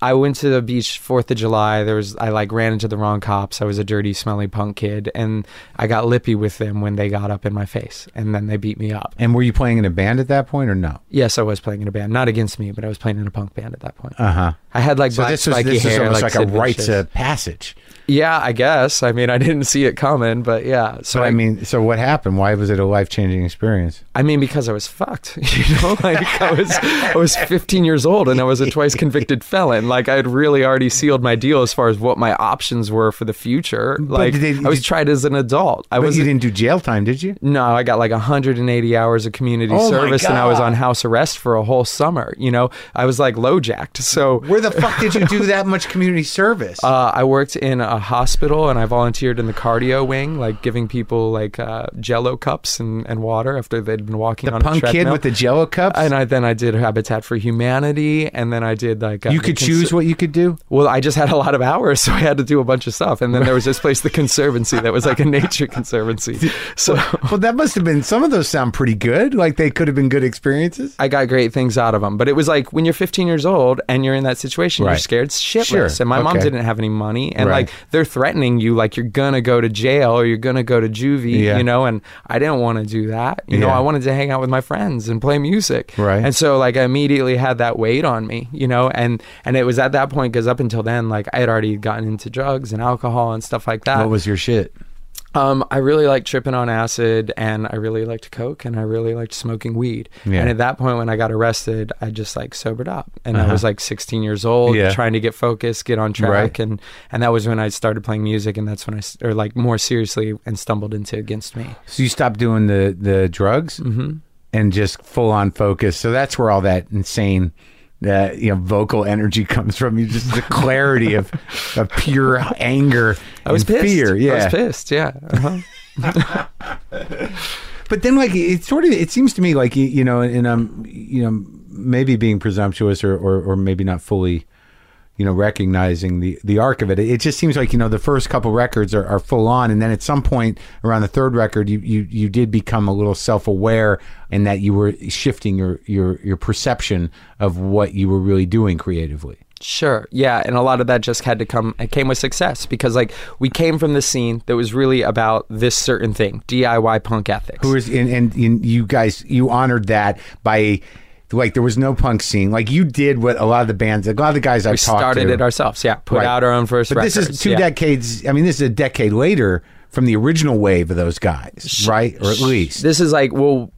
I went to the beach Fourth of July. There was I like ran into the wrong cops. I was a dirty, smelly punk kid, and I got lippy with them when they got up in my face, and then they beat me up. And were you playing in a band at that point or no? Yes, I was playing in a band, not against me, but I was playing in a punk band at that point. Uh huh. I had like So black this was spiky this was hair, almost like, a Sid rites of passage. Yeah, I guess. I mean, I didn't see it coming, but yeah. So So I mean, so what happened? Why was it a life changing experience? I mean, because I was fucked. You know, like I was, I was 15 years old and I was a twice convicted felon. And like I'd really already sealed my deal as far as what my options were for the future. Like they- I was tried as an adult. I was you didn't do jail time, did you? no, I got like 180 hours of community Oh service, and I was on house arrest for a whole summer. You know, I was like low jacked. So Where the fuck did you do that much community service? uh, I worked in a hospital and I volunteered in the cardio wing, like giving people like uh, Jello cups and, and water after they'd been walking the on a punk kid with the Jello cups. and I then I did Habitat for Humanity, and then I did like uh, you could cons- choose what you could do. Well, I just had a lot of hours, so I had to do a bunch of stuff. And then there was this place, the Conservancy, that was like a nature conservancy. So Well, that must have been. Some of those sound pretty good. Like they could have been good experiences. I got great things out of them. But it was like when you're 15 years old and you're in that situation, you're Right. scared shitless. Sure. And my mom didn't have any money, and Right. like they're threatening you, like you're gonna go to jail or you're gonna go to juvie, Yeah. you know. And I didn't want to do that. You know, I wanted to hang out with my friends and play music. Right. And so like I immediately had that weight on me, you know. And and it was at that point because up until then, like I had already gotten into drugs and alcohol and stuff like that. What was your shit? Um, I really liked tripping on acid, and I really liked coke, and I really liked smoking weed. Yeah. And at that point, when I got arrested, I just like sobered up, and I Uh-huh. was like 16 years old, Yeah. trying to get focused, get on track, Right. and and that was when I started playing music, and that's when I or like more seriously and stumbled into Against Me. So you stopped doing the the drugs hmm and just full on focus. So that's where all that insane. Uh, you know, vocal energy comes from. You just the clarity of, of pure anger I was pissed. fear. Yeah, I was pissed. Yeah. Uh-huh. But then, like, it sort of it seems to me like you, you know, and i'm you know, maybe being presumptuous or, or or maybe not fully, you know, recognizing the the arc of it. It just seems like you know the first couple records are, are full on, and then at some point around the third record, you you you did become a little self aware, and that you were shifting your your your perception of what you were really doing creatively. Sure. Yeah, and a lot of that just had to come it came with success because like we came from the scene that was really about this certain thing, DIY punk ethics. Who is and, and and you guys you honored that by. Like there was no punk scene. Like you did what a lot of the bands, a lot of the guys I've we talked started to, it ourselves. Yeah, put Right. out our own first But records. this is two yeah. decades. I mean, this is a decade later from the original wave of those guys, right? Or at least, This is like well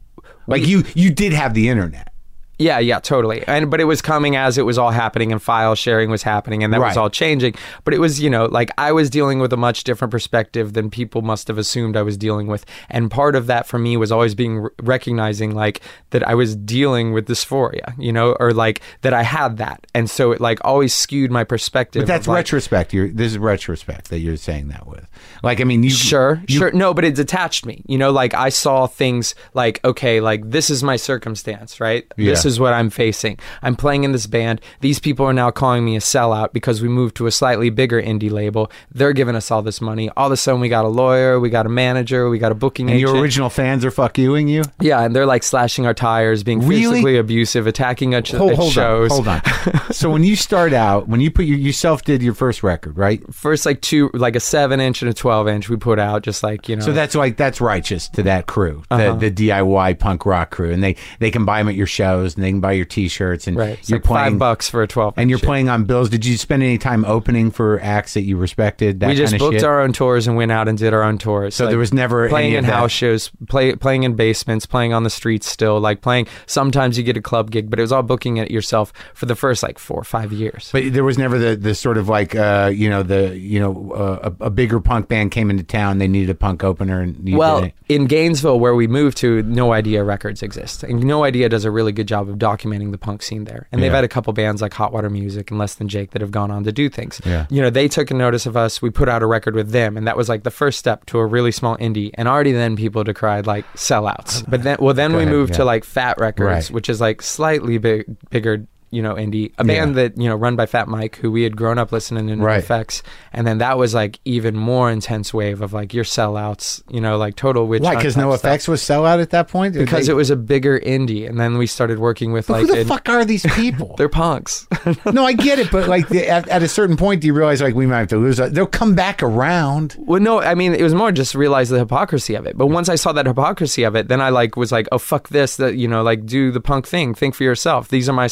like you, you did have the internet. Yeah, yeah, totally. And but it was coming as it was all happening and file sharing was happening and that Right. was all changing. But it was, you know, like I was dealing with a much different perspective than people must have assumed I was dealing with. And part of that for me was always being recognizing like that I was dealing with dysphoria, you know, or like that I had that. And so it like always skewed my perspective. But that's of, like, retrospect. You're, this is retrospect that you're saying that with. Like, I mean, you Sure, you- sure. No, but it detached me. You know, like I saw things like, okay, like this is my circumstance, right? This Yeah. Is what I'm facing. I'm playing in this band. These people are now calling me a sellout because we moved to a slightly bigger indie label. They're giving us all this money. All of a sudden, we got a lawyer, we got a manager, we got a booking And agent. your original fans are fuck youing you. yeah, and they're like slashing our tires, being Really? physically abusive, attacking us Hold, at hold shows. on, hold on. so when you start out, when you put your, you self did your first record, right? First, like two, like a seven inch and a twelve inch, we put out just like you know. So that's like that's righteous to that crew, the, Uh-huh. the DIY punk rock crew, and they they can buy them at your shows, and they can buy your T-shirts, and right. It's you're like playing five bucks for a twelve. and you're inch. playing on bills. Did you spend any time opening for acts that you respected? That we just booked shit? our own tours and went out and did our own tours. So Like, there was never playing any in house shows, play, playing in basements, playing on the streets still, like playing. Sometimes you get a club gig, but it was all booking it yourself for the first like four or five years. But there was never the, the sort of like uh, you know the you know uh, a, a bigger punk band came into town. They needed a punk opener, and you well, in Gainesville, where we moved to, No Idea Records exists, and No Idea does a really good job of documenting the punk scene there. And they've had a couple bands like Hot Water Music and Less Than Jake that have gone on to do things. Yeah. You know, they took a notice of us. We put out a record with them, and that was like the first step to a really small indie. And already then people decried like sellouts. But then, well, then Go we ahead, moved yeah. to like Fat Wreck Chords, Right. which is like slightly big, bigger. You know, indie, a band Yeah. that you know run by Fat Mike, who we had grown up listening to Right. NOFX, and then that was like even more intense wave of like your sellouts, you know, like total witch. Why? Because NOFX was sellout at that point. Because They- it was a bigger indie, and then we started working with But like who the an- fuck are these people? they're punks. no, I get it, but like the, at, at a certain point, do you realize like we might have to lose? They'll come back around. well, no, I mean it was more just realize the hypocrisy of it. But once I saw that hypocrisy of it, then I like was like, oh fuck this, that you know, like do the punk thing, think for yourself. These are my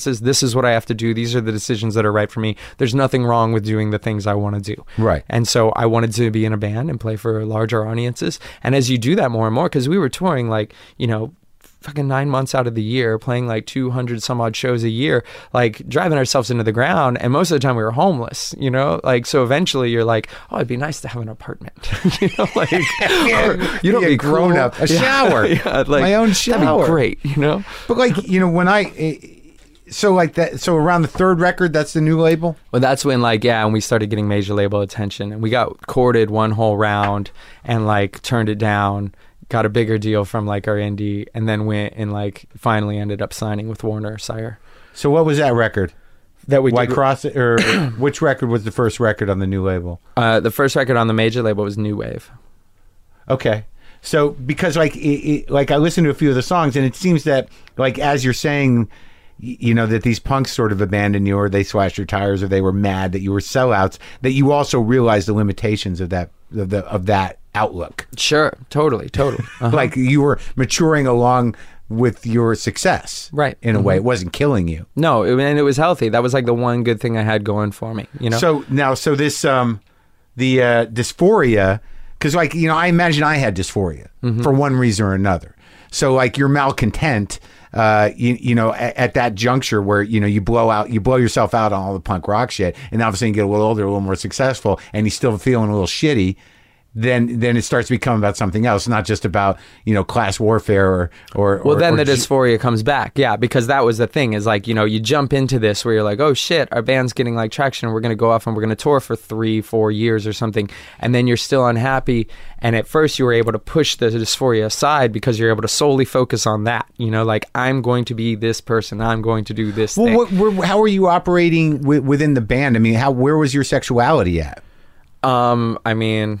circumstances. This is what I have to do. These are the decisions that are right for me. There's nothing wrong with doing the things I want to do. Right. And so I wanted to be in a band and play for larger audiences. And as you do that more and more, because we were touring like, you know, fucking nine months out of the year, playing like 200 some odd shows a year, like driving ourselves into the ground. And most of the time we were homeless, you know? Like, so eventually you're like, oh, it'd be nice to have an apartment, you know? Like, you don't Be grown cool. up. A shower. yeah, like, My own shower. That'd be great, you know? But like you know, when I eh, so like that, so around the third record, that's the new label. Well, that's when like yeah, and we started getting major label attention, and we got courted one whole round, and like turned it down, got a bigger deal from like our indie, and then went and like finally ended up signing with Warner Sire. So what was that record? That we White did, Cross, or which record was the first record on the new label? uh, the first record on the major label was New Wave. Okay. So because like it, it, like I listened to a few of the songs and it seems that like as you're saying y- you know that these punks sort of abandoned you or they slashed your tires or they were mad that you were sellouts that you also realized the limitations of that of the of that outlook. Sure, totally, totally. Uh-huh. Like you were maturing along with your success. Right. In a way it wasn't killing you. no, it, and it was healthy. That was like the one good thing I had going for me. You know. So now, so this, um, the uh, dysphoria, because like you know, I imagine I had dysphoria Mm-hmm. for one reason or another. So like you're malcontent, uh, you, you know, at, at that juncture where you know you blow out, you blow yourself out on all the punk rock shit, and sudden you get a little older, a little more successful, and you're still feeling a little shitty. Then, then it starts to become about something else, not just about you know class warfare or or. Well, or, then or the dysphoria comes back. Yeah, because that was the thing is like, you know, you jump into this where you're like, oh shit, our band's getting like traction. We're going to go off and we're going to tour for three, four years or something. And then you're still unhappy. And at first you were able to push the dysphoria aside because you're able to solely focus on that. You know, like, I'm going to be this person. I'm going to do this thing. Well, what, where, how are you operating wi- within the band? I mean, how where was your sexuality at? Um, I mean,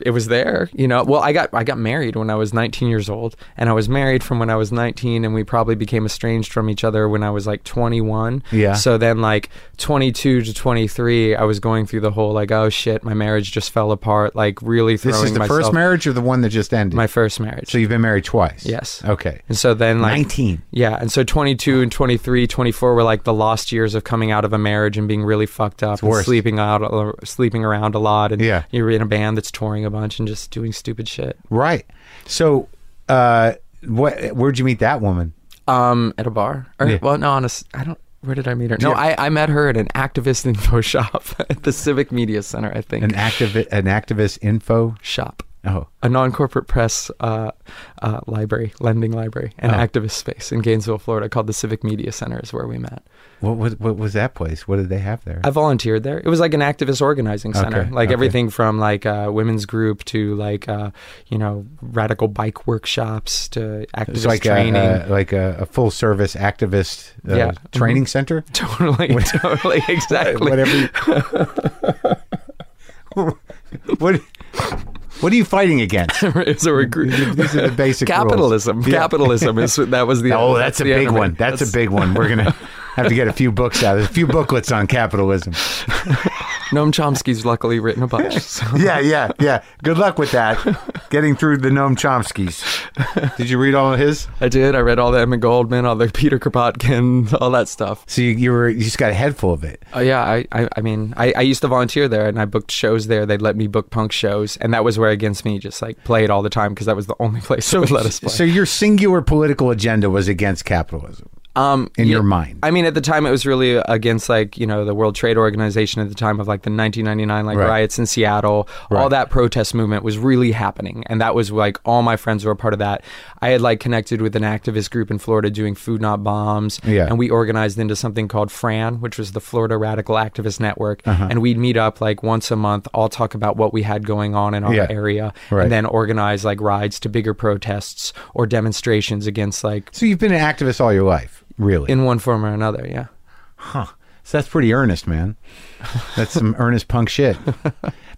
it was there, you know. Well, I got I got married when I was 19 years old, and I was married from when I was 19, and we probably became estranged from each other when I was like 21. Yeah. So then, like 22 to 23, I was going through the whole like, oh shit, my marriage just fell apart. Like really throwing This is the myself. first marriage or the one that just ended? My first marriage. so you've been married twice. Yes. Okay. and so then like 19. yeah, and so 22 and 23, 24 were like the lost years of coming out of a marriage and being really fucked up and sleeping out, uh, sleeping around a lot, and Yeah. you're in a band that's touring a bunch and just doing stupid shit. Right. So, uh, what? Where'd you meet that woman? Um, at a bar. Or, Yeah. Well, no, on a I don't. Where did I meet her? No, Yeah. I, I met her at an activist info shop at the Civic Media Center. I think An activist, an activist info. shop. Oh, A non-corporate press uh, uh, library, lending library, an Oh. activist space in Gainesville, Florida, called the Civic Media Center. Is where we met. what was what was that place? What did they have there? I volunteered there. It was like an activist organizing center, Okay, like okay. everything from like uh, women's group to like uh, you know radical bike workshops to activist like training. a, a like a, a full service activist uh, Yeah. training center. totally, totally, exactly. Whatever. what? What are you fighting against? it's a recruit. These are the basic rules. Capitalism. Yeah. Capitalism is that was the. Oh, that's a big enemy. one. That's, a big one. We're gonna have to get a few books out. There's a few booklets on capitalism. Noam Chomsky's luckily written a bunch. So. Yeah, yeah, yeah. Good luck with that. Getting through the Noam Chomsky's. Did you read all of his? I did. I read all the Emma Goldman, all the Peter Kropotkin, all that stuff. So you, you were you just got a head full of it. Oh yeah, I, I, I mean, I, I used to volunteer there, and I booked shows there. They'd let me book punk shows, and that was where Against Me just like played all the time because that was the only place that would let us play. So your singular political agenda was against capitalism um, in yeah, your mind. I mean, at the time, it was really against like you know the World Trade Organization at the time of like the 1999 like Right. riots in Seattle. Right. All that protest movement was really happening, and that was like all my friends were a part of that. I had like connected with an activist group in Florida doing food not bombs, Yeah. and we organized into something called FRAN, which was the Florida Radical Activist Network, Uh-huh. and we'd meet up like once a month, all talk about what we had going on in our Yeah. area, Right. and then organize like rides to bigger protests or demonstrations against like so you've been an activist all your life, really? in one form or another, yeah. Huh. So that's pretty earnest, man. That's some earnest punk shit.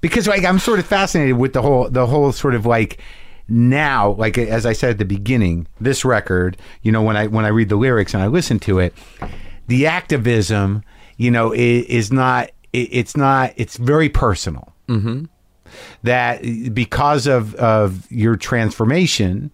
Because like I'm sort of fascinated with the whole the whole sort of like now, like as I said at the beginning, this record, you know, when I when I read the lyrics and I listen to it, the activism, you know, is, is not it, it's not it's very personal. Mm-hmm. That because of of your transformation,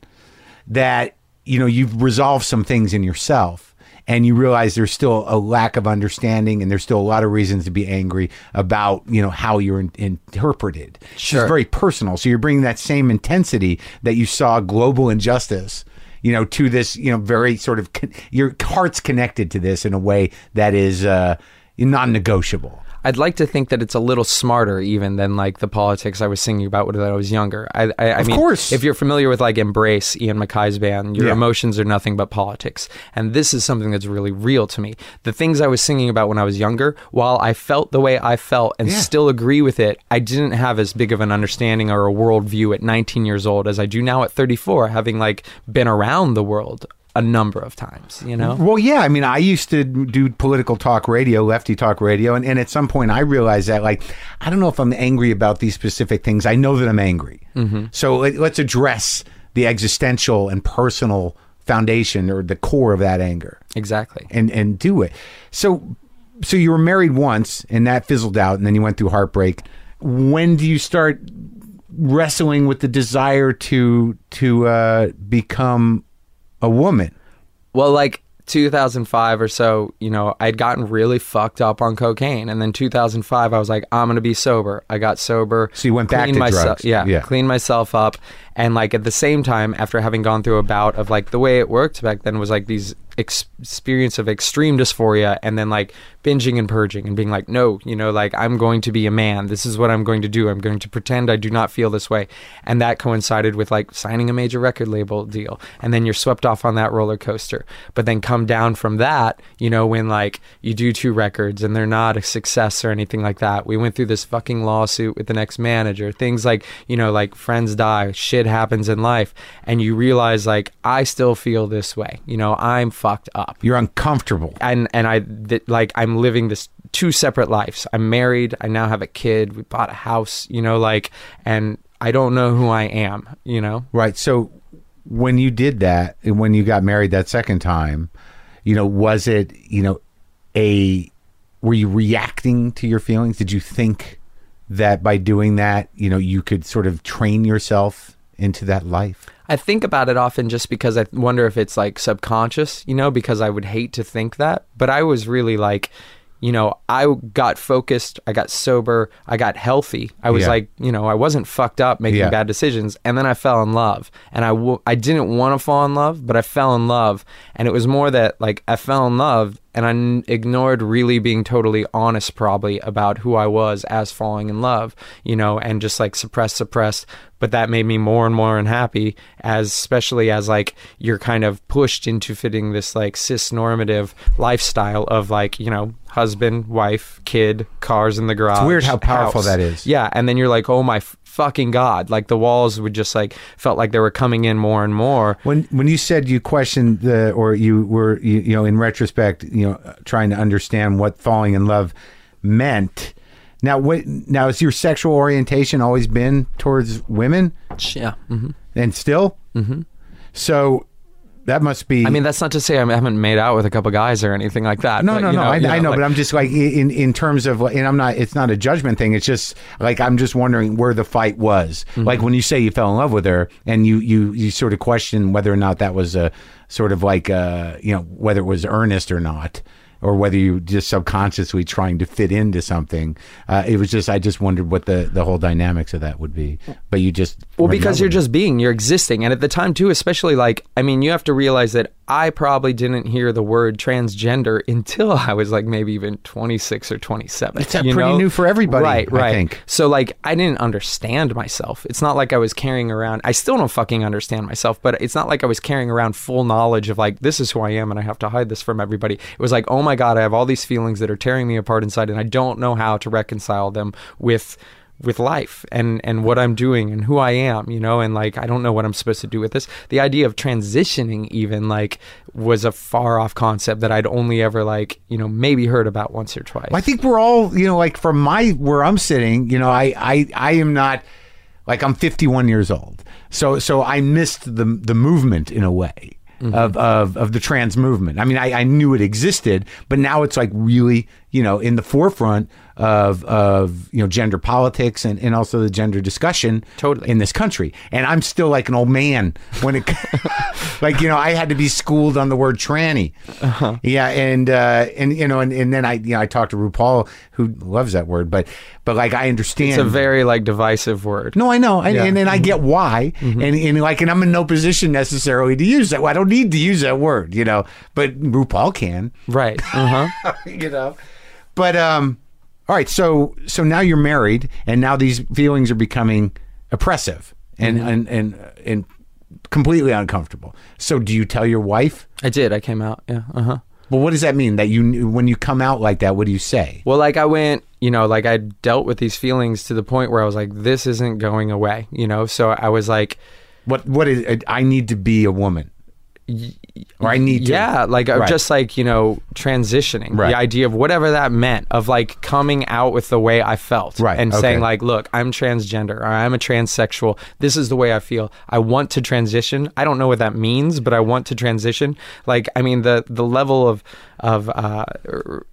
that you know you've resolved some things in yourself and you realize there's still a lack of understanding and there's still a lot of reasons to be angry about you know how you're in, interpreted Sure. it's very personal so you're bringing that same intensity that you saw global injustice you know, to this, you know, very sort of con- your heart's connected to this in a way that is uh, non-negotiable. I'd like to think that it's a little smarter even than like the politics I was singing about when I was younger. I, I, I Of mean, course. if you're familiar with like Embrace, Ian MacKaye's band, your Yeah. emotions are nothing but politics. And this is something that's really real to me. The things I was singing about when I was younger, while I felt the way I felt and Yeah. still agree with it, I didn't have as big of an understanding or a worldview at 19 years old as I do now at 34, having like been around the world a number of times, you know? Well, yeah. I mean, I used to do political talk radio, lefty talk radio, and, and at some point I realized that, like, I don't know if I'm angry about these specific things. I know that I'm angry. Mm-hmm. So let, let's address the existential and personal foundation or the core of that anger Exactly. and and do it. So so you were married once and that fizzled out and then you went through heartbreak. When do you start wrestling with the desire to to uh, become a woman? Well, like 2005 or so, you know, I'd gotten really fucked up on cocaine, and then 2005, I was like, I'm gonna be sober. I got sober. So you went back to myself, drugs. Yeah, Yeah. cleaned myself up, and like at the same time, after having gone through a bout of like the way it worked back then was like these experience of extreme dysphoria, and then like binging and purging and being like, no, you know, like I'm going to be a man. This is what I'm going to do. I'm going to pretend I do not feel this way, and that coincided with like signing a major record label deal, and then you're swept off on that roller coaster. But then come down from that, you know, when like you do two records and they're not a success or anything like that. We went through this fucking lawsuit with the next manager. Things like you know, like friends die, shit happens in life, and you realize like I still feel this way. You know, I'm fucked up You're uncomfortable. and and I th- like I'm living this two separate lives. I'm married. I now have a kid. We bought a house. You know, like, and I don't know who I am. You know, Right. So when you did that, and when you got married that second time, you know, was it, you know, a were you reacting to your feelings? Did you think that by doing that, you know, you could sort of train yourself into that life? I think about it often just because I wonder if it's like subconscious. You know, because I would hate to think that, but I was really like. You know, I got focused, I got sober, I got healthy. I was Yeah. like, you know, I wasn't fucked up making Yeah. bad decisions. And then I fell in love. And I w- I didn't want to fall in love, but I fell in love. And it was more that, like, I fell in love and I n- ignored really being totally honest, probably, about who I was as falling in love, you know, and just like suppressed, suppressed. But that made me more and more unhappy, as especially as like you're kind of pushed into fitting this like cis normative lifestyle of like, you know, husband, wife, kid, cars in the garage. weird how powerful house. that is. Yeah, and then you're like, oh my f- fucking god! Like the walls would just like felt like they were coming in more and more. When when you said you questioned the or you were you, you know in retrospect you know trying to understand what falling in love meant. Now what now has your sexual orientation always been towards women Yeah. mm-hmm. and still? Mm-hmm. So that must be I mean, that's not to say I haven't made out with a couple guys or anything like that. No, but, no, no. know- I, you I know, like- but I'm just like in in terms of, and I'm not. It's not a judgment thing. It's just like I'm just wondering where the fight was. Mm-hmm. Like when you say you fell in love with her, and you you you sort of question whether or not that was a sort of like uh you know whether it was earnest or not. Or whether you just subconsciously trying to fit into something, uh, it was just I just wondered what the, the whole dynamics of that would be. But you just Well, because you're just being, you're existing. And at the time, too, especially like, I mean, you have to realize that I probably didn't hear the word transgender until I was like maybe even 26 or 27. It's, pretty know? new for everybody, Right, right. So, like, I didn't understand myself. It's not like I was carrying around, I still don't fucking understand myself, but it's not like I was carrying around full knowledge of like, this is who I am and I have to hide this from everybody. It was like, oh my God, I have all these feelings that are tearing me apart inside and I don't know how to reconcile them with with life and and what I'm doing and who I am, you know, and like I don't know what I'm supposed to do with this. The idea of transitioning even like was a far off concept that I'd only ever like, you know, maybe heard about once or twice. I think we're all, you know, like from my where I'm sitting, you know, I I I am not like I'm 51 years old. So so I missed the the movement in a way. Mm-hmm. Of, of of the trans movement. I mean, I, I knew it existed, but now it's like really, you know, in the forefront of of you know gender politics and, and also the gender discussion Totally. in this country. And I'm still like an old man when it like you know I had to be schooled on the word tranny. Uh-huh. Yeah, and uh, and you know and, and then I you know I talked to RuPaul who loves that word, but but like I understand It's a very like divisive word. no, I know, and, Yeah. Mm-hmm. and, and I get why, and, and like, and I'm in no position necessarily to use that. Well, I don't need to use that word, you know, but RuPaul can, Right. Uh-huh. you know. But um, all right, so so now you're married, and now these feelings are becoming oppressive and Mm-hmm. and and and completely uncomfortable. So, do you tell your wife? I did. I came out. Yeah. Uh-huh. Well, what does that mean? That you when you come out like that, what do you say? Well, like I went, you know, like I dealt with these feelings to the point where I was like, this isn't going away, you know? So I was like, What what is? I need to be a woman, or I need to. yeah, like Right. just like, you know, transitioning. Right. The idea of whatever that meant, of like coming out with the way I felt. Right, And okay. saying, like, look, I'm transgender or I'm a transsexual. This is the way I feel. I want to transition. I don't know what that means, but I want to transition. Like, I mean, the the level of of uh,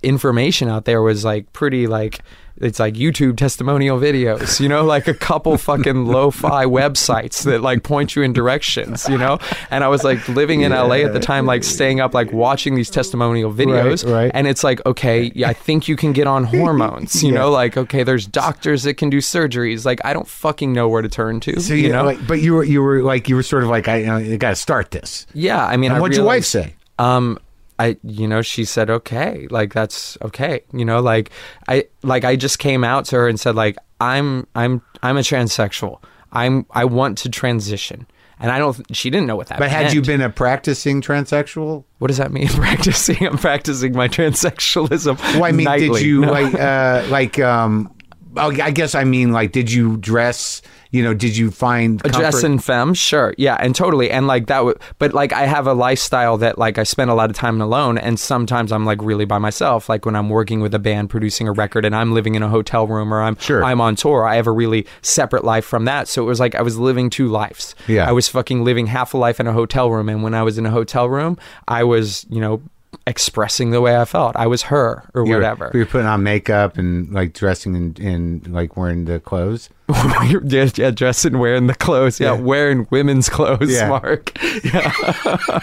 information out there was like pretty like it's like YouTube testimonial videos, you know, like a couple fucking lo-fi websites that like point you in directions, you know. And I was like living in LA at the time, like staying up, like watching these testimonial videos, right. and it's like, okay, yeah, I think you can get on hormones, you Yeah. know, like okay, there's doctors that can do surgeries. Like I don't fucking know where to turn to, So you you know. like, but you were you were like you were sort of like I, I got to start this. yeah, I mean, And I what'd your wife say? um i you know she said okay like that's okay you know like i like i just came out to her and said like i'm i'm i'm a transsexual i'm i want to transition and i don't she didn't know what that But had you been a practicing transsexual? what does that mean practicing i'm practicing my transsexualism Well, I mean, did you No. like uh like um? Oh, I guess I mean like, did you dress? You know, did you find A dress comfort- and femme, sure, yeah, and totally, and like that. would but like, I have a lifestyle that like I spend a lot of time alone, and sometimes I'm like really by myself. Like when I'm working with a band, producing a record, and I'm living in a hotel room, or I'm Sure. I'm on tour. I have a really separate life from that. So it was like I was living two lives. Yeah. I was fucking living half a life in a hotel room, and when I was in a hotel room, I was you know expressing the way I felt. I was her or you were- whatever. You were putting on makeup and like dressing in, in like wearing the clothes. yeah, yeah, dressing, wearing the clothes. Yeah, Yeah. wearing women's clothes, Yeah. Marc. Yeah.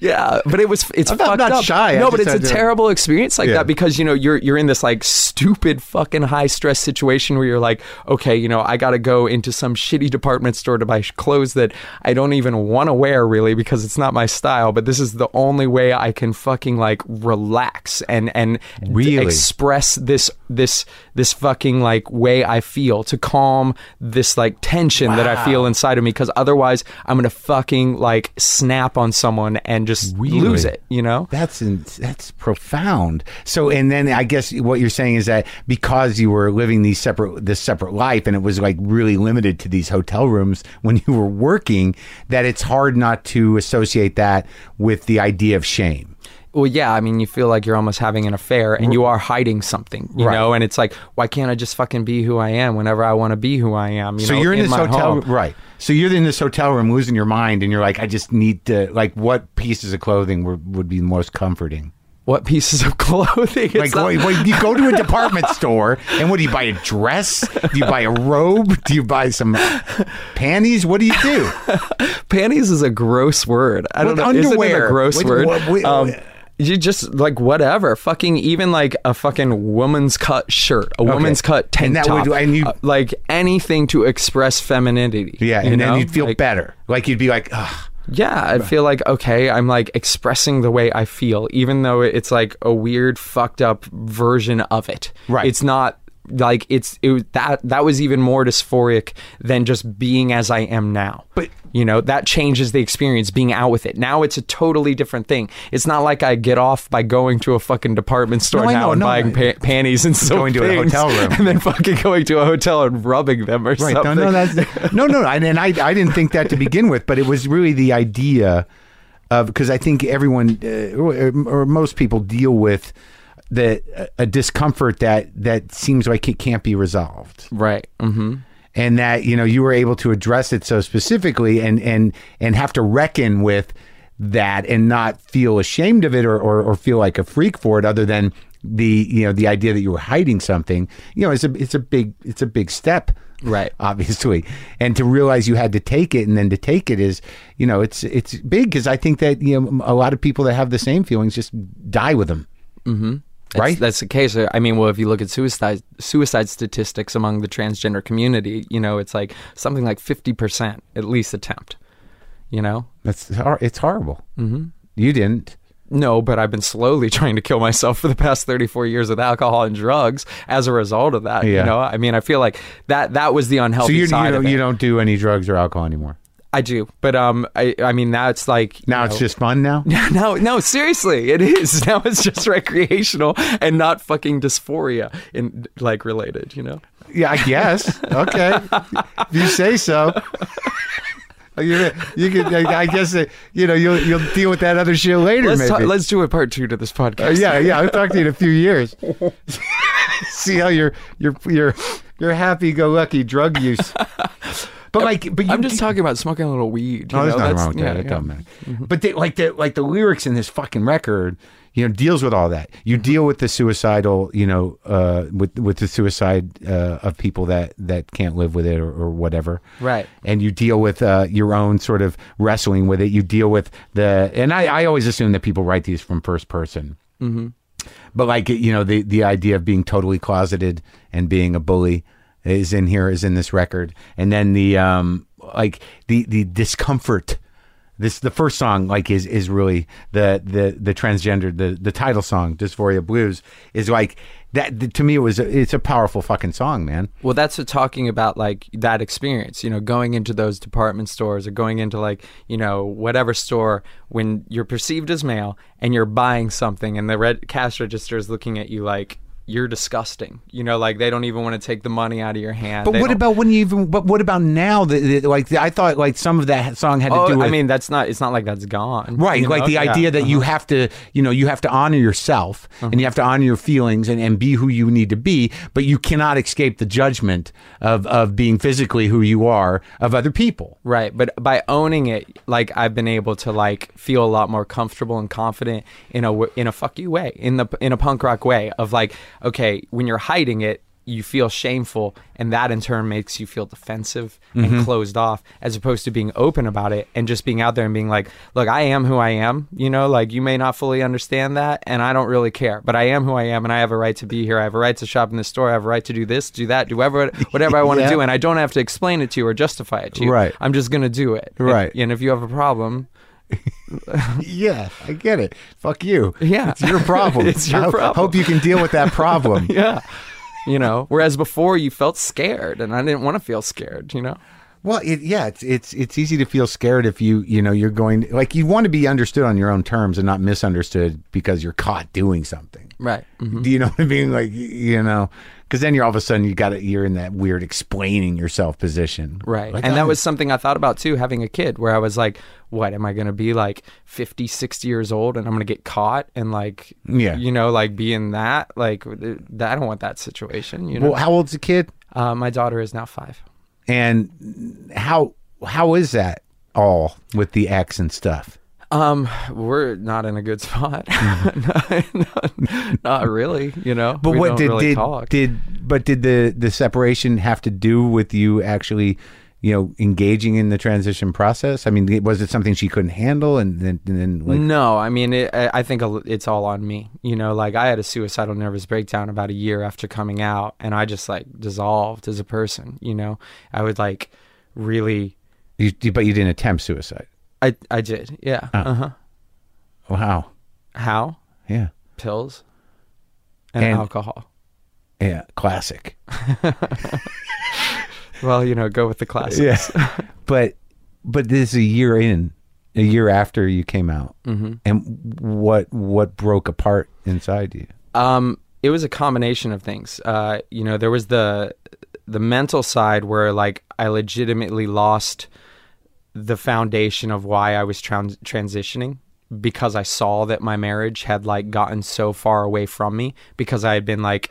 yeah, but it was it's I'm not- fucked not up. shy. I No, but it's a terrible experience like Yeah. that because you know you're you're in this like stupid fucking high stress situation where you're like, okay, you know, I got to go into some shitty department store to buy clothes that I don't even want to wear really because it's not my style, but this is the only way I can fucking like relax and and Really? express this this this fucking like way I feel to calm this like tension that I feel inside of me because otherwise I'm gonna fucking like snap on someone and just Really? lose it, you know? That's in, that's profound. So, and then I guess what you're saying is that because you were living these separate this separate life, and it was like really limited to these hotel rooms when you were working, that it's hard not to associate that with the idea of shame. Well, yeah, I mean, you feel like you're almost having an affair and you are hiding something, you Right. know? And it's like, why can't I just fucking be who I am whenever I want to be who I am? You so know, you're in, this my hotel, home. right? So you're in this hotel room losing your mind, and you're like, I just need to like, what pieces of clothing would, would be most comforting? What pieces of clothing? Like, not- what, what- you go to a department store, and what do you buy? A dress? Do you buy a robe? Do you buy some panties? What do you do? panties is a gross word. I don't know. Isn't it a gross What- word? what- what- um, you just like whatever, fucking even like a fucking woman's cut shirt, a woman's cut tank And that top, would- and you- uh, like anything to express femininity. Yeah, and then you'd feel Like, better. Like you'd be like, Ugh. Yeah, I feel like okay, I'm like expressing the way I feel, even though it's like a weird, fucked up version of it. Right. It's not like it's it that that was even more dysphoric than just being as I am now. But- you know that changes the experience being out with it. Now it's a totally different thing. It's not like I get off by going to a fucking department store No, now know, and no, buying I- pa- panties and so Going to a hotel room. and then fucking going to a hotel and rubbing them or right? something. No, no, that's no, no. And, and I, I didn't think that to begin with, but it was really the idea of because I think everyone uh, or, or most people deal with the a discomfort that that seems like it can't be resolved. right. Mm-hmm. and that you know you were able to address it so specifically and and and have to reckon with that and not feel ashamed of it or, or, or feel like a freak for it other than the you know the idea that you were hiding something, you know, it's a it's a big it's a big step, Right. Obviously, and to realize you had to take it, and then to take it is, you know, it's it's big because I think that you know a lot of people that have the same feelings just die with them. That's, Right? That's the case. I mean, well, if you look at suicide suicide statistics among the transgender community, you know, it's like something like fifty percent at least attempt. You know, That's it's horrible. Mm-hmm. You didn't. no, but I've been slowly trying to kill myself for the past thirty four years with alcohol and drugs as a result of that. Yeah. You know, I mean, I feel like that that was the unhealthy you you side don't it. you don't do any drugs or alcohol anymore. I do, but um, I I mean, now it's like Now it's know- just fun. Now No, no, seriously, it is. Now it's just recreational and not fucking dysphoria in like related, you know? Yeah, I guess. Okay, if you say so. You, you could, I guess, you know, you'll you'll deal with that other shit later. Let's maybe. talk, let's do a part two to this Uh, podcast. yeah, yeah. I'll talk to you in a few years. See how your your your your happy-go-lucky drug use. But like, but you, I'm just talking about smoking a little weed. You Oh, there's know? nothing wrong with yeah, that. It yeah. doesn't matter. But they, like the like the lyrics in this fucking record, you know, deals with all that. You deal with the suicidal, you know, uh, with with the suicide uh, of people that that can't live with it or, or whatever. Right. And you deal with uh, your own sort of wrestling with it. You deal with the, and I, I always assume that people write these from first person. Mm-hmm. But like you know, the the idea of being totally closeted and being a bully is in here, is in this record, and then the um like the the discomfort. This the first song like is is really the the the transgender the the title song Dysphoria Blues is like that to me it was a, it's a powerful fucking song man Well, that's talking about like that experience, you know, going into those department stores or going into like, you know, whatever store when you're perceived as male and you're buying something and the red cash register is looking at you like you're disgusting. You know, like they don't even want to take the money out of your hand. But They what don't- about when you even? But what about now? That like I thought, like some of that song had to Oh, do with. I mean, that's not. It's not like that's gone. Right, like know? the Yeah. Uh-huh. idea that you have to, you know, you have to honor yourself and you have to honor your feelings and, and be who you need to be, but you cannot escape the judgment of, of being physically who you are of other people. Right, but by owning it, like I've been able to like feel a lot more comfortable and confident in a in a fuck you way, in the in a punk rock way of like, okay, when you're hiding it, you feel shameful, and that in turn makes you feel defensive and mm-hmm. closed off, as opposed to being open about it and just being out there and being like, look, I am who I am. You know, like you may not fully understand that, and I don't really care, but I am who I am, and I have a right to be here. I have a right to shop in this store. I have a right to do this, do that, do whatever whatever I want to Yeah. do, and I don't have to explain it to you or justify it to you. Right. I'm just gonna do it. And- Right. And, if you have a problem, Yeah, I get it. Fuck you. Yeah. It's your problem. It's your I problem. Hope you can deal with that problem. yeah, you know. Whereas before you felt scared, and I didn't want to feel scared. You know. Well, it, yeah, it's it's it's easy to feel scared if you you know you're going like you want to be understood on your own terms and not misunderstood because you're caught doing something. Right. Mm-hmm. Do you know what I mean? Like you know, because then you're all of a sudden you got to you're in that weird explaining yourself position. Right. Like, and I- that was something I thought about too, having a kid, where I was like, what, am I going to be like 50, 60 years old and I'm going to get caught and like, Yeah. you know, like being that? Like, th- I don't want that situation, you know? Well, how old's the kid? uh, my daughter is now five. And how how is that all with the ex and stuff? Um, we're not in a good spot. not, not really, you know. But we what did really did talk. did but did the the separation have to do with you actually you know engaging in the transition process? I mean, was it something she couldn't handle and then and then like no, I mean, it, I I think it's all on me. You know, like I had a suicidal nervous breakdown about a year after coming out, and I just like dissolved as a person. You know, I would like really, you- but you didn't attempt suicide? I I did, yeah. Uh huh. Wow. How Yeah. pills and, And- alcohol. Yeah. Classic. Well, you know, go with the classics. Yeah. but but this is a year in, a year after you came out, mm-hmm. and what what broke apart inside you? Um, it was a combination of things. Uh, you know, there was the the mental side where like I legitimately lost the foundation of why I was trans- transitioning because I saw that my marriage had like gotten so far away from me because I had been like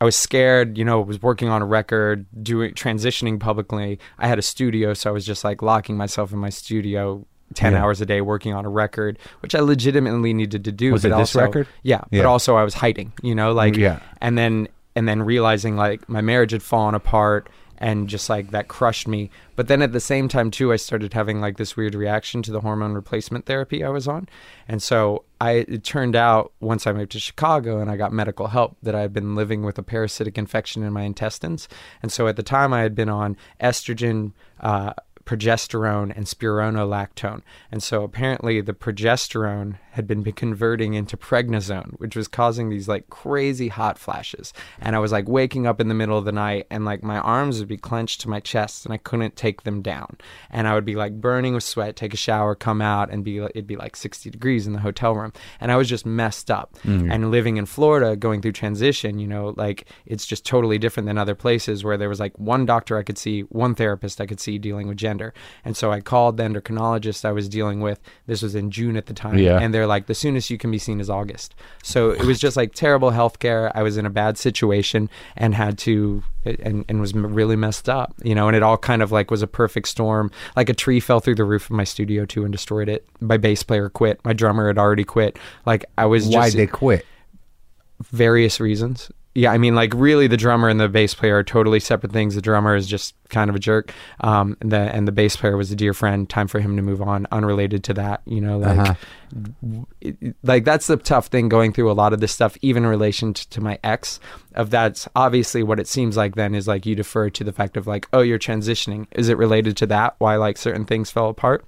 I was scared, you know, was working on a record, doing transitioning publicly. I had a studio, so I was just like locking myself in my studio, 10 Yeah. hours a day working on a record, which I legitimately needed to do. Was but it this record? Yeah, Yeah. But also I was hiding, you know, like, mm, Yeah. and then, and then realizing like my marriage had fallen apart and just like that crushed me. But then at the same time too, I started having like this weird reaction to the hormone replacement therapy I was on. And so I, it turned out once I moved to Chicago and I got medical help that I had been living with a parasitic infection in my intestines. And so at the time I had been on estrogen, uh, progesterone and spironolactone. And so apparently the progesterone had been converting into prednisone, which was causing these like crazy hot flashes. And I was like waking up in the middle of the night and like my arms would be clenched to my chest and I couldn't take them down. And I would be like burning with sweat, take a shower, come out and be it'd be like 60 degrees in the hotel room. And I was just messed up. Mm-hmm. And living in Florida, going through transition, you know, like it's just totally different than other places where there was like one doctor I could see, one therapist I could see dealing with gender. And so I called the endocrinologist I was dealing with. This was in June at the time. Yeah. And they're like, the soonest you can be seen is August. So it was just like terrible health care. I was in a bad situation and had to, and, and was really messed up, you know, and it all kind of like was a perfect storm. Like a tree fell through the roof of my studio too and destroyed it. My bass player quit. My drummer had already quit. Like I was Why just they quit? various reasons. Yeah, I mean, like really, the drummer and the bass player are totally separate things. The drummer is just kind of a jerk, um, and the and the bass player was a dear friend. Time for him to move on, unrelated to that. You know, like, Uh-huh. it- like that's the tough thing going through a lot of this stuff, even in relation to, to my ex. Of that's obviously what it seems like. Then is like you defer to the fact of like, oh, you're transitioning. Is it related to that? Why like certain things fell apart?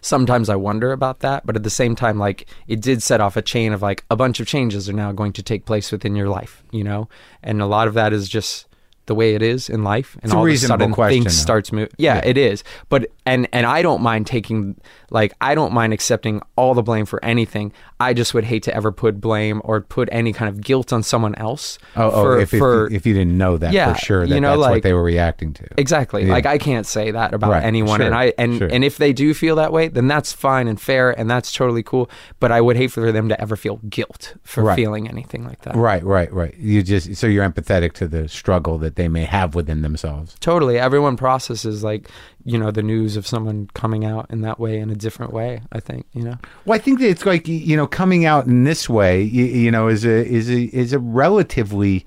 Sometimes I wonder about that, but at the same time, like it did set off a chain of like a bunch of changes are now going to take place within your life, you know, and a lot of that is just the way it is in life, and It's all of a sudden question, things though. starts moving. Yeah, Yeah. it is, but and and I don't mind taking like I don't mind accepting all the blame for anything. I just would hate to ever put blame or put any kind of guilt on someone else. Oh, oh for, oh if, for if, if you didn't know that Yeah, for sure, that you know, that's what like- they were reacting to. Exactly. Yeah. Like I can't say that about Right. anyone, and I and Sure. and if they do feel that way, then that's fine and fair, and that's totally cool. But I would hate for them to ever feel guilt for Right. feeling anything like that. Right, right, right. You just so you're empathetic to the struggle that they may have within themselves. Totally. Everyone processes like you know the news of someone coming out in that way in a different way. I think you know. Well, I think that it's like you know coming out in this way, you, you know, is a is a is a relatively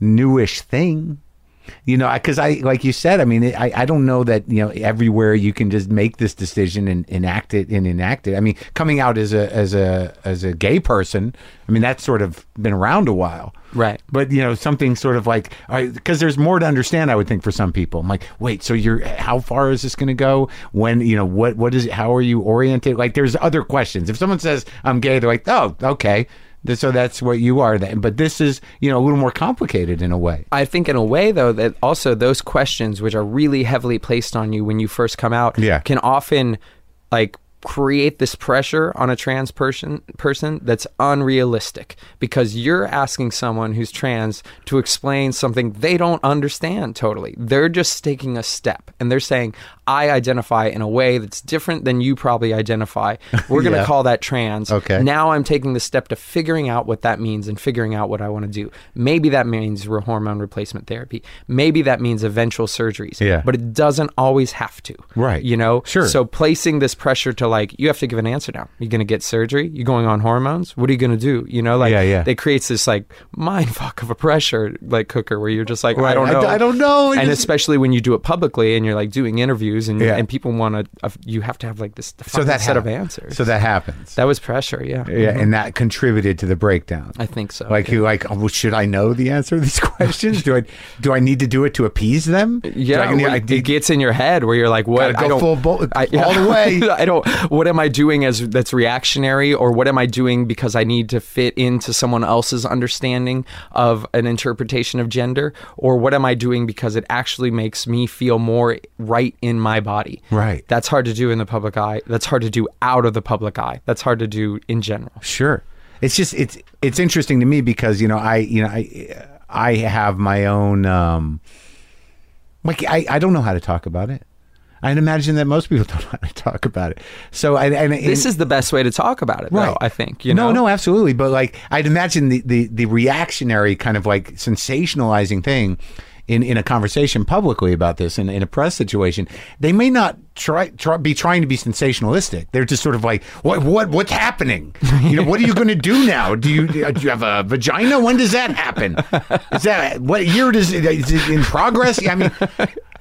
newish thing. You know, because I like you said, I mean, I I don't know that you know everywhere you can just make this decision and enact it and enact it. I mean, coming out as a as a as a gay person, I mean, that's sort of been around a while. Right. But you know, something sort of like because there's more to understand. I would think for some people, I'm like, wait, so you're how far is this going to go? When you know what what is it? How are you oriented? Like, there's other questions. If someone says I'm gay, they're like, oh, okay, so that's what you are then. But this is you know a little more complicated in a way. I think in a way though that also those questions which are really heavily placed on you when you first come out Yeah. can often like create this pressure on a trans person person that's unrealistic because you're asking someone who's trans to explain something they don't understand totally. They're just taking a step and they're saying I identify in a way that's different than you probably identify. We're going to Yeah. call that trans. Okay. Now I'm taking the step to figuring out what that means and figuring out what I want to do. Maybe that means re- hormone replacement therapy. Maybe that means eventual surgeries. Yeah. But it doesn't always have to. Right. You know? Sure. So placing this pressure to like, you have to give an answer now. You're going to get surgery? You're going on hormones? What are you going to do? You know, like, Yeah, yeah. it creates this like mind fuck of a pressure like cooker where you're just like, I don't I know. d- I don't know. And just- especially when you do it publicly and you're like doing interviews and, Yeah. and people want to, uh, you have to have like this So that set of answers. So that happens. that was pressure. Yeah. yeah, and that contributed to the breakdown. I think so. like you like oh, well, should I know the answer to these questions? do I do I need to do it to appease them? Yeah, I, well, I, it gets in your head where you're like, "What? Gotta I go don't full bull- I- all the way. I don't. What am I doing as that's reactionary, or what am I doing because I need to fit into someone else's understanding of an interpretation of gender, or what am I doing because it actually makes me feel more right in my body? Right. That's hard to do in the public eye. That's hard to do out of the public eye. That's hard to do in general. Sure. It's just it's it's interesting to me because you know I you know I I have my own um like I I don't know how to talk about it. I'd imagine that most people don't know how to talk about it. So I and, This is the best way to talk about it, though. Right. I think. You know. no, no, absolutely. But like, I'd imagine the, the, the reactionary kind of like sensationalizing thing in, in a conversation publicly about this in, in a press situation, they may not try, try be trying to be sensationalistic. They're just sort of like, what what what's happening? You know, what are you going to do now? Do you uh, do you have a vagina? When does that happen? Is that what year does it, is it in progress? I mean,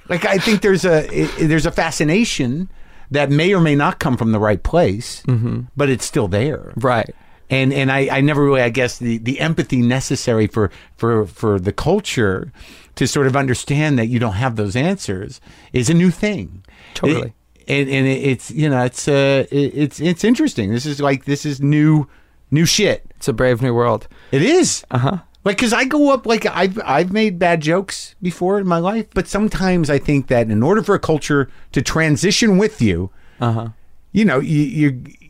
like I think there's a it, there's a fascination that may or may not come from the right place, mm-hmm. but it's still there Right. and and I, I never really I guess the, the empathy necessary for for for the culture to sort of understand that you don't have those answers is a new thing. Totally. It- and and it, it's you know it's uh it, it's it's interesting. This is like this is new new shit. It's a brave new world. It is. Uh huh. Like, cause I go up, like I've I've made bad jokes before in my life, but sometimes I think that in order for a culture to transition with you, Uh huh. you know, you,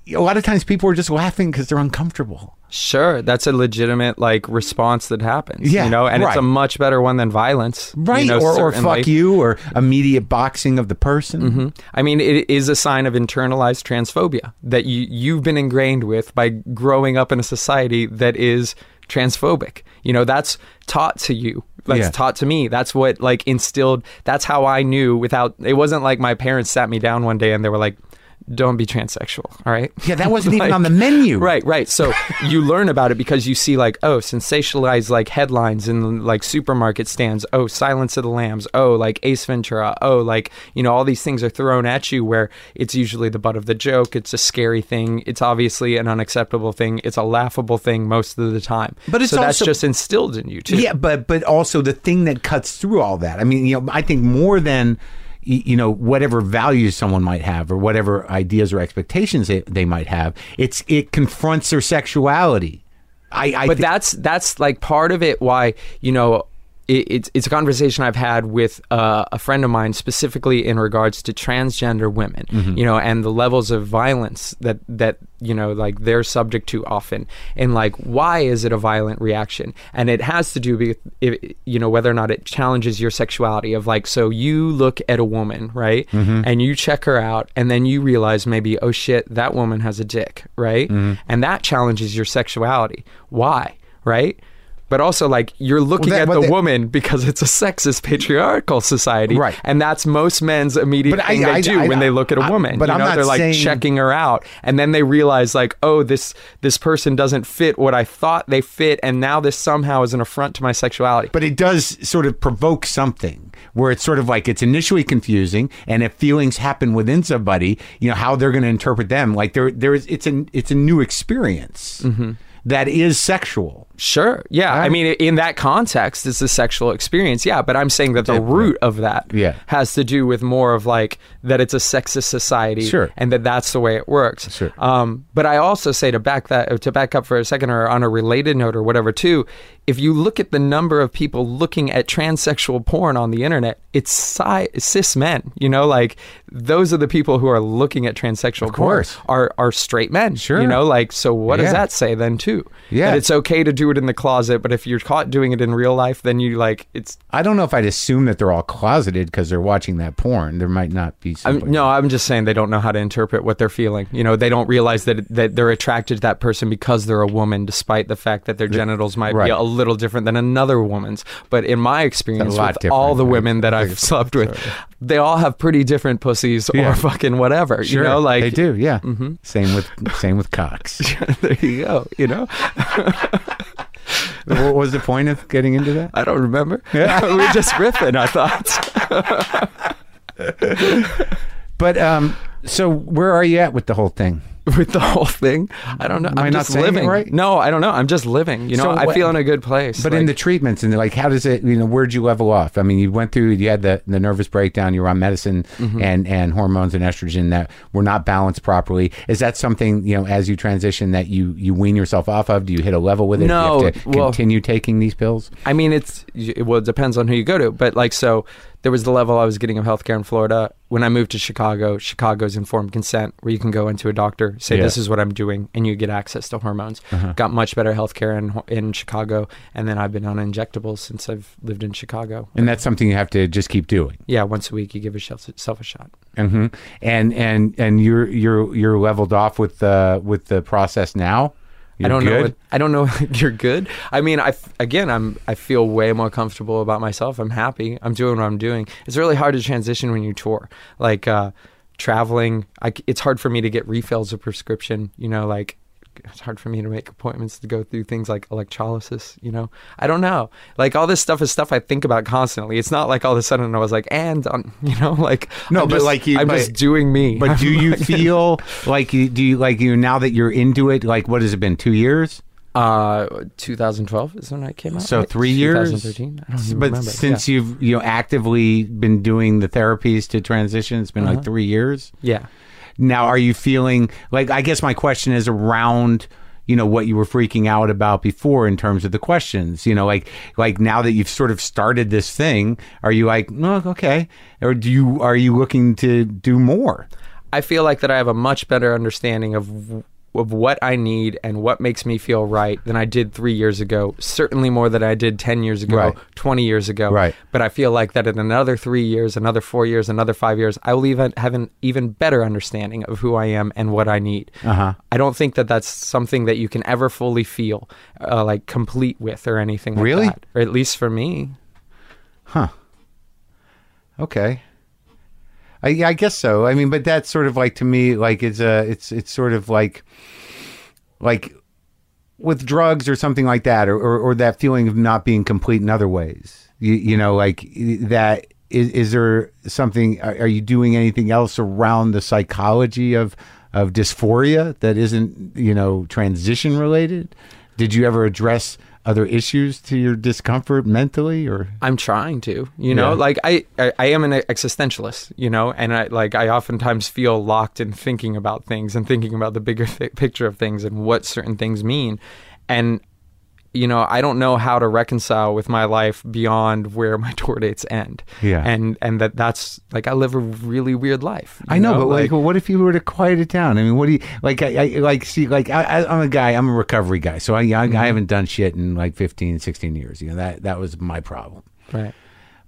you a lot of times people are just laughing because they're uncomfortable. Sure, that's a legitimate like response that happens. Yeah, you know, and it's a much better one than violence. you right know, or, or fuck you or immediate boxing of the person Mhm. I mean, it is a sign of internalized transphobia that you you've been ingrained with by growing up in a society that is transphobic. You know, that's taught to you. That's Yeah. taught to me. That's what like instilled. That's how I knew. Without it wasn't like my parents sat me down one day and they were like. Don't be transsexual, all right? yeah that wasn't even on the menu Right, right. So you learn about it because you see like, oh, sensationalized like headlines in like supermarket stands. Oh, Silence of the Lambs. Oh, like Ace Ventura. Oh, like you know all these things are thrown at you where it's usually the butt of the joke. It's a scary thing. It's obviously an unacceptable thing. It's a laughable thing most of the time. But it's so that's just instilled in you too. yeah but but also the thing that cuts through all that i mean you know i think more than you know whatever values someone might have or whatever ideas or expectations they, they might have it's it confronts their sexuality. I, I but thi- that's that's like part of it why you know it's it's a conversation I've had with uh, a friend of mine specifically in regards to transgender women Mm-hmm. you know and the levels of violence that that you know like they're subject to often and like why is it a violent reaction and it has to do with if, you know whether or not it challenges your sexuality of like so you look at a woman right Mm-hmm. and you check her out and then you realize maybe oh shit that woman has a dick right Mm-hmm. and that challenges your sexuality why right but also like you're looking that- at the that- woman because it's a sexist patriarchal society Right. and that's most men's immediate But I- thing they I- do I- when they look at a woman but you I'm know? not they're like saying- checking her out and then they realize like oh this this person doesn't fit what i thought they fit and now this somehow is an affront to my sexuality. But it does sort of provoke something where it's sort of like it's initially confusing and if feelings happen within somebody you know how they're going to interpret them like there there is it's an it's a new experience mm-hmm. That is sexual Sure. Yeah. I mean, in that context, it's a sexual experience. Yeah. But I'm saying that the root of that Yeah. has to do with more of like that it's a sexist society Sure. and that that's the way it works. Sure. Um, but I also say to back that, to back up for a second or on a related note or whatever, too, if you look at the number of people looking at transsexual porn on the internet, it's si- cis men, you know, like those are the people who are looking at transsexual course. porn are, are straight men, Sure. you know, like, so what Yeah. does that say then, too? Yeah. That it's okay to do it in the closet, but if you're caught doing it in real life, then you like it's. i don't know if i'd assume that they're all closeted because they're watching that porn there might not be I'm, no, I'm just saying they don't know how to interpret what they're feeling. You know, they don't realize that that they're attracted to that person because they're a woman, despite the fact that their genitals might right. be a little different than another woman's. But in my experience, with all the right? women that I've slept with, they all have pretty different pussies Yeah. or fucking whatever. sure You know, like they do yeah same with same with cocks there you go. You know, what was the point of getting into that I don't remember. Yeah. we were just riffing. I thought. but um so where are you at with the whole thing with the whole thing. I don't know. Am I I'm not just saying it living. right? No, I don't know. I'm just living. You know, So I what- feel in a good place. But in the treatments and like, how does it? You know, where'd you level off? I mean, you went through, you had the, the nervous breakdown. You were on medicine Mm-hmm. and and hormones and estrogen that were not balanced properly. Is that something you know as you transition that you you wean yourself off of? Do you hit a level with it? No, do you have to well- continue taking these pills. I mean, it's well, it depends on who you go to. But like, so there was the level I was getting of healthcare in Florida. When I moved to Chicago, Chicago's informed consent, where you can go into a doctor, say Yeah. this is what I'm doing, and you get access to hormones. Uh-huh. Got much better healthcare in in Chicago, and then I've been on injectables since I've lived in Chicago. And that's something you have to just keep doing. Yeah, once a week you give yourself a shot. hmm And and and you're you're you're leveled off with the with the process now. I don't know. good? What, I don't know. you're good. I mean, I again, I'm. I feel way more comfortable about myself. I'm happy. I'm doing what I'm doing. It's really hard to transition when you tour. Like uh, traveling, I it's hard for me to get refills of prescription. You know, like it's hard for me to make appointments to go through things like electrolysis. You know, I don't know. Like all this stuff is stuff I think about constantly. It's not like all of a sudden I was like, and um, you know, like No, I'm but just- like you- I'm but- just doing me. But do you Like- feel like you do you like you now that you're into it? Like what has it been? Two years? Uh, 2012 is when I came out. So right? three years? 2013. I don't even But remember. since you've you know actively been doing the therapies to transition, it's been Uh-huh. like three years. yeah. Now, are you feeling like? I guess my question is around you know what you were freaking out about before in terms of the questions. You know, like like now that you've sort of started this thing, are you like, no, okay, or do you are you looking to do more? I feel like that I have a much better understanding of of what I need and what makes me feel right than I did three years ago. Certainly more than I did ten years ago, Right. twenty years ago. Right. But I feel like that in another three years, another four years, another five years, I will even have an even better understanding of who I am and what I need. Uh-huh. I don't think that that's something that you can ever fully feel, uh, like complete with or anything. Like Really? that. or at least for me. Huh. Okay. I, I guess so. I mean, but that's sort of like to me, like it's a, it's it's sort of like, like with drugs or something like that, or or, or that feeling of not being complete in other ways. You, you know, like that. Is, is there something? Are, are you doing anything else around the psychology of of dysphoria that isn't you know transition related? Did you ever address other issues to your discomfort mentally, or I'm trying to, you know, Yeah. like I, I, I am an existentialist, you know, and I like I oftentimes feel locked in thinking about things and thinking about the bigger th- picture of things and what certain things mean, and you know, I don't know how to reconcile with my life beyond where my tour dates end. Yeah. and and that that's like I live a really weird life. I know, but like, what if you were to quiet it down? I mean, what do you like? I, I like see, like I, I'm a guy. I'm a recovery guy, so I, I, I mm-hmm. haven't done shit in like 15, 16 years. You know that that was my problem. right.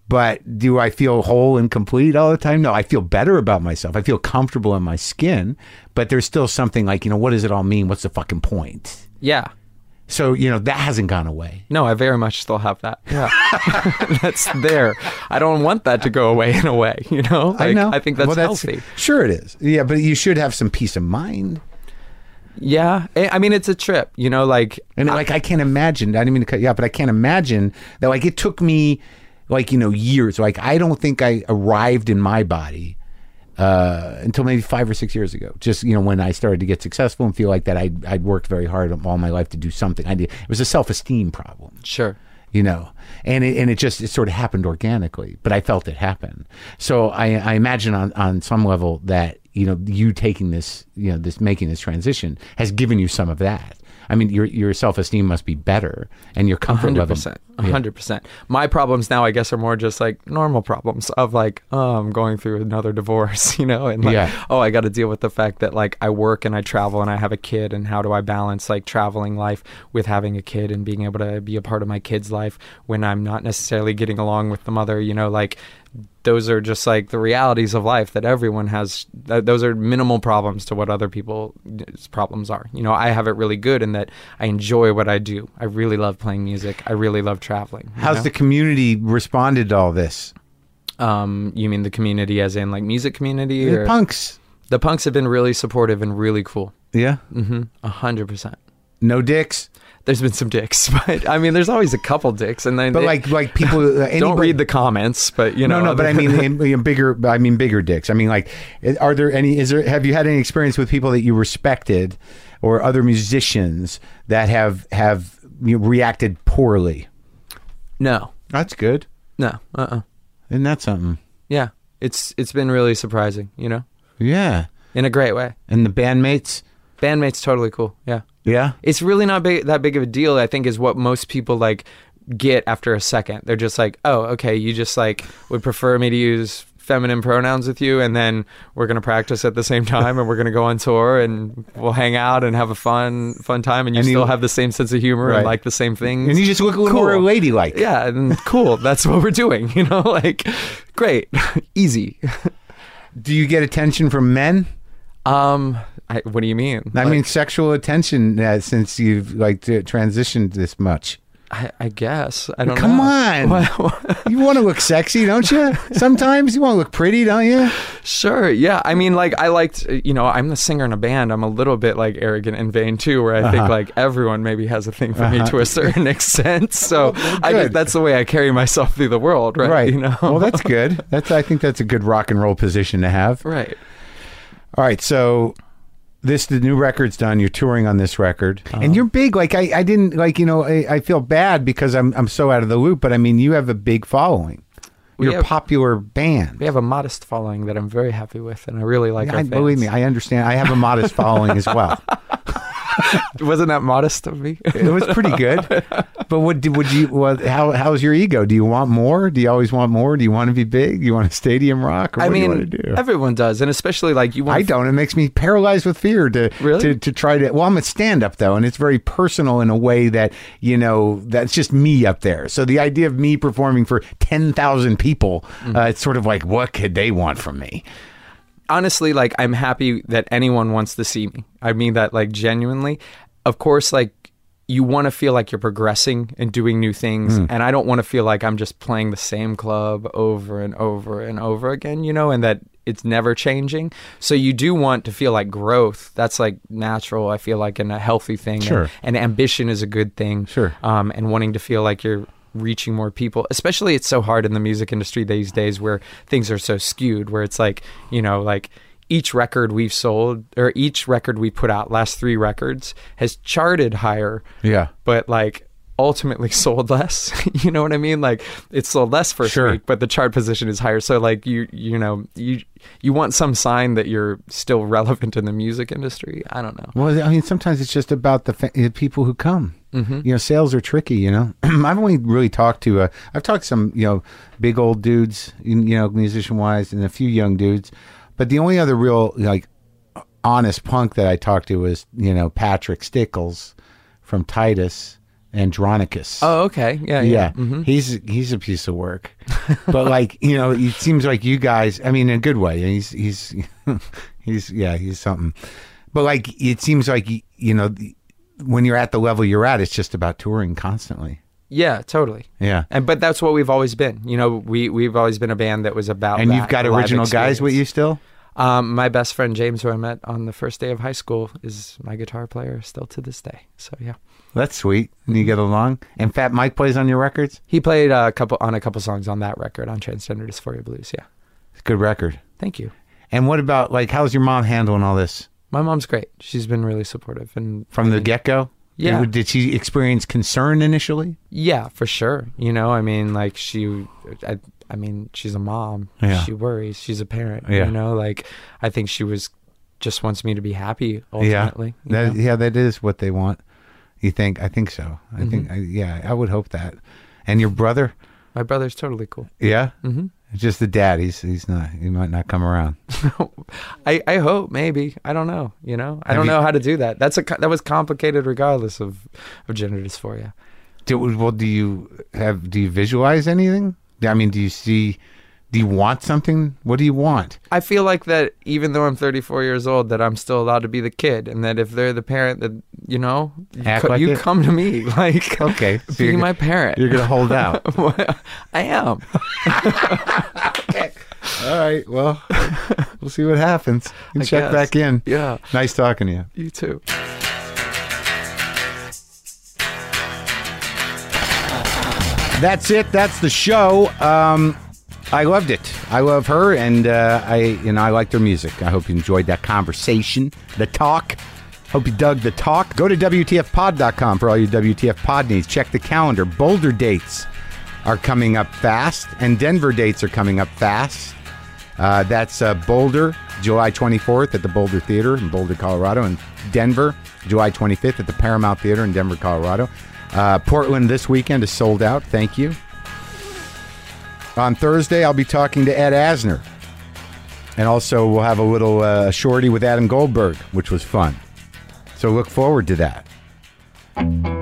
But do I feel whole and complete all the time? No, I feel better about myself. I feel comfortable in my skin, but there's still something like, you know, what does it all mean? What's the fucking point? Yeah. So, you know, that hasn't gone away. No, I very much still have that. Yeah, that's there. I don't want that to go away in a way. You know, I know. I think that's, Well, healthy. Sure, it is. Yeah, but you should have some peace of mind. Yeah, I I mean, it's a trip. You know, like And like I can't imagine. I didn't mean to cut you off, but I can't imagine that. Like it took me, like you know, years. Like I don't think I arrived in my body uh, until maybe five or six years ago. Just you know, when I started to get successful and feel like that, I'd, I'd worked very hard all my life to do something. I did. It was a self esteem problem sure. you know and it, and it just it sort of happened organically but i felt it happen so i i imagine on on some level that you know you taking this you know this making this transition has given you some of that i mean your your self-esteem must be better and your comfort Hundred level percent, hundred percent. My problems now, I guess, are more just like normal problems of like, oh, I'm going through another divorce, you know, and like, Yeah. oh, I got to deal with the fact that like I work and I travel and I have a kid, and how do I balance like traveling life with having a kid and being able to be a part of my kid's life when I'm not necessarily getting along with the mother, you know, like those are just like the realities of life that everyone has th- those are minimal problems to what other people's problems are. You know i have it really good in that i enjoy what i do. I really love playing music. I really love traveling how's know? the community responded to all this? Um you mean the community as in like music community the or? punks. The punks have been really supportive and really cool. Yeah? Mm-hmm. A hundred percent. No dicks there's been some dicks but i mean there's always a couple dicks and then but they- like like people uh, don't read the comments but you know no, no, but I mean, in, in bigger. I mean, bigger dicks. I mean, like, are there any? Is there? Have you had any experience with people that you respected, or other musicians that have have you know, reacted poorly? no That's good. no uh-uh Isn't that something? yeah it's it's been really surprising you know Yeah. in a great way. And the bandmates. Bandmates totally cool. Yeah. Yeah. It's really not big, that big of a deal, I think, is what most people like get after a second. They're just like, oh, okay, you just like would prefer me to use feminine pronouns with you and then we're going to practice at the same time and we're going to go on tour and we'll hang out and have a fun fun time and you And still have the same sense of humor Right. and like the same things And you just look a little Cool. more ladylike. yeah and cool that's what we're doing you know like great easy Do you get attention from men? Um, I, what do you mean? I Like, mean, sexual attention uh, since you've like t- transitioned this much. I, I guess I don't Come know. on. You want to look sexy, don't you? Sometimes you want to look pretty, don't you? Sure. Yeah. I mean, like, I liked, you know, I'm the singer in a band. I'm a little bit like arrogant and vain too, where I Uh-huh. think like everyone maybe has a thing for me to a certain extent. So I good. just, that's the way I carry myself through the world, right? Right. You know. Well, that's good. That's I think that's a good rock and roll position to have. right. All right, so this the new record's done. You're touring on this record, Uh-huh. and you're big. Like I, I didn't like you know I, I feel bad because I'm I'm so out of the loop. But I mean, you have a big following. We You're a have- popular band. We have a modest following that I'm very happy with, and I really like. I, believe me, I understand. I have a modest following as well. Wasn't that modest of me? It was pretty good. But what do- would you? What? How? How's your ego? Do you want more? Do you always want more? Do you want to be big? Do you want a stadium rock? Or I what do you mean, want to do? everyone does, and especially like you want. I don't. It makes me paralyzed with fear to Really? to, to try to. Well, I'm a stand up though, and it's very personal in a way that you know that's just me up there. So the idea of me performing for ten thousand people, Mm-hmm. uh, it's sort of like, what could they want from me? Honestly like i'm happy that anyone wants to see me. I mean that like genuinely. Of course like you want to feel like you're progressing and doing new things and i don't want to feel like i'm just playing the same club over and over and over again you know and that it's never changing. So you do want to feel like growth. That's like natural i feel like and a healthy thing Sure. and, and ambition is a good thing Sure. um, and wanting to feel like you're reaching more people especially it's so hard in the music industry these days where things are so skewed where it's like you know like each record we've sold or each record we put out last three records has charted higher Yeah. but like ultimately sold less you know what i mean like it's sold less first Sure. week but the chart position is higher so like you you know you you want some sign that you're still relevant in the music industry i don't know Well, I mean, sometimes it's just about the fa- the people who come. Mm-hmm. You know, sales are tricky. You know, I've only really talked to. Uh, I've talked to some, you know, big old dudes, you you know, musician wise, and a few young dudes. But the only other real like honest punk that I talked to was, you know, Patrick Stickles from Titus Andronicus. oh okay yeah yeah, yeah, he's he's a piece of work. but like you know, it seems like you guys. I mean, in a good way. He's he's he's yeah, he's something. But like it seems like you know, when you're at the level you're at, it's just about touring constantly. yeah totally Yeah, And but that's what we've always been. You know, we we've always been a band that was about. and that you've got original guys with you still. Um, my best friend James, who I met on the first day of high school, is my guitar player still to this day. So yeah, That's sweet. And you get along. And Fat Mike plays on your records. he played a couple on a couple songs on that record on Transgender Dysphoria Blues. Yeah, It's a good record. thank you. And what about like how's your mom handling all this My mom's great. She's been really supportive and from the get go? Yeah. Did she experience concern initially? Yeah, for sure. You know, I mean, like she, I, I mean, she's a mom. Yeah. She worries. She's a parent. Yeah. You know, like I think she was just wants me to be happy ultimately. Yeah, that, yeah, that is what they want. You think? I think so. I think, Mm-hmm. I, yeah, I would hope that. And your brother? My brother's totally cool. Yeah, hmm it's just the dad. He's he's not. He might not come around. I, I hope maybe I don't know you know I Have don't you- know how to do that that's a that was complicated regardless of of gender dysphoria Do, well, do you have? Do you visualize anything? I mean, do you see? Do you want something? What do you want? I feel like that even though I'm 34 years old that I'm still allowed to be the kid and that if they're the parent that you know you, co- like you come to me like Okay, so be my parent you're gonna hold out. I am All right. Well, we'll see what happens. You check guess. back in. yeah Nice talking to you. you too That's it. That's the show. Um, I loved it. I love her, and uh, I, you know, I like their music. I hope you enjoyed that conversation, the talk. Hope you dug the talk. Go to WTFpod.com for all your WTF pod needs. Check the calendar. Boulder dates are coming up fast, and Denver dates are coming up fast. Uh, that's uh, Boulder, July 24th at the Boulder Theater in Boulder, Colorado, and Denver, July 25th at the Paramount Theater in Denver, Colorado. Uh, Portland this weekend is sold out. Thank you. On Thursday, I'll be talking to Ed Asner. And also, we'll have a little uh, shorty with Adam Goldberg, which was fun. So look forward to that.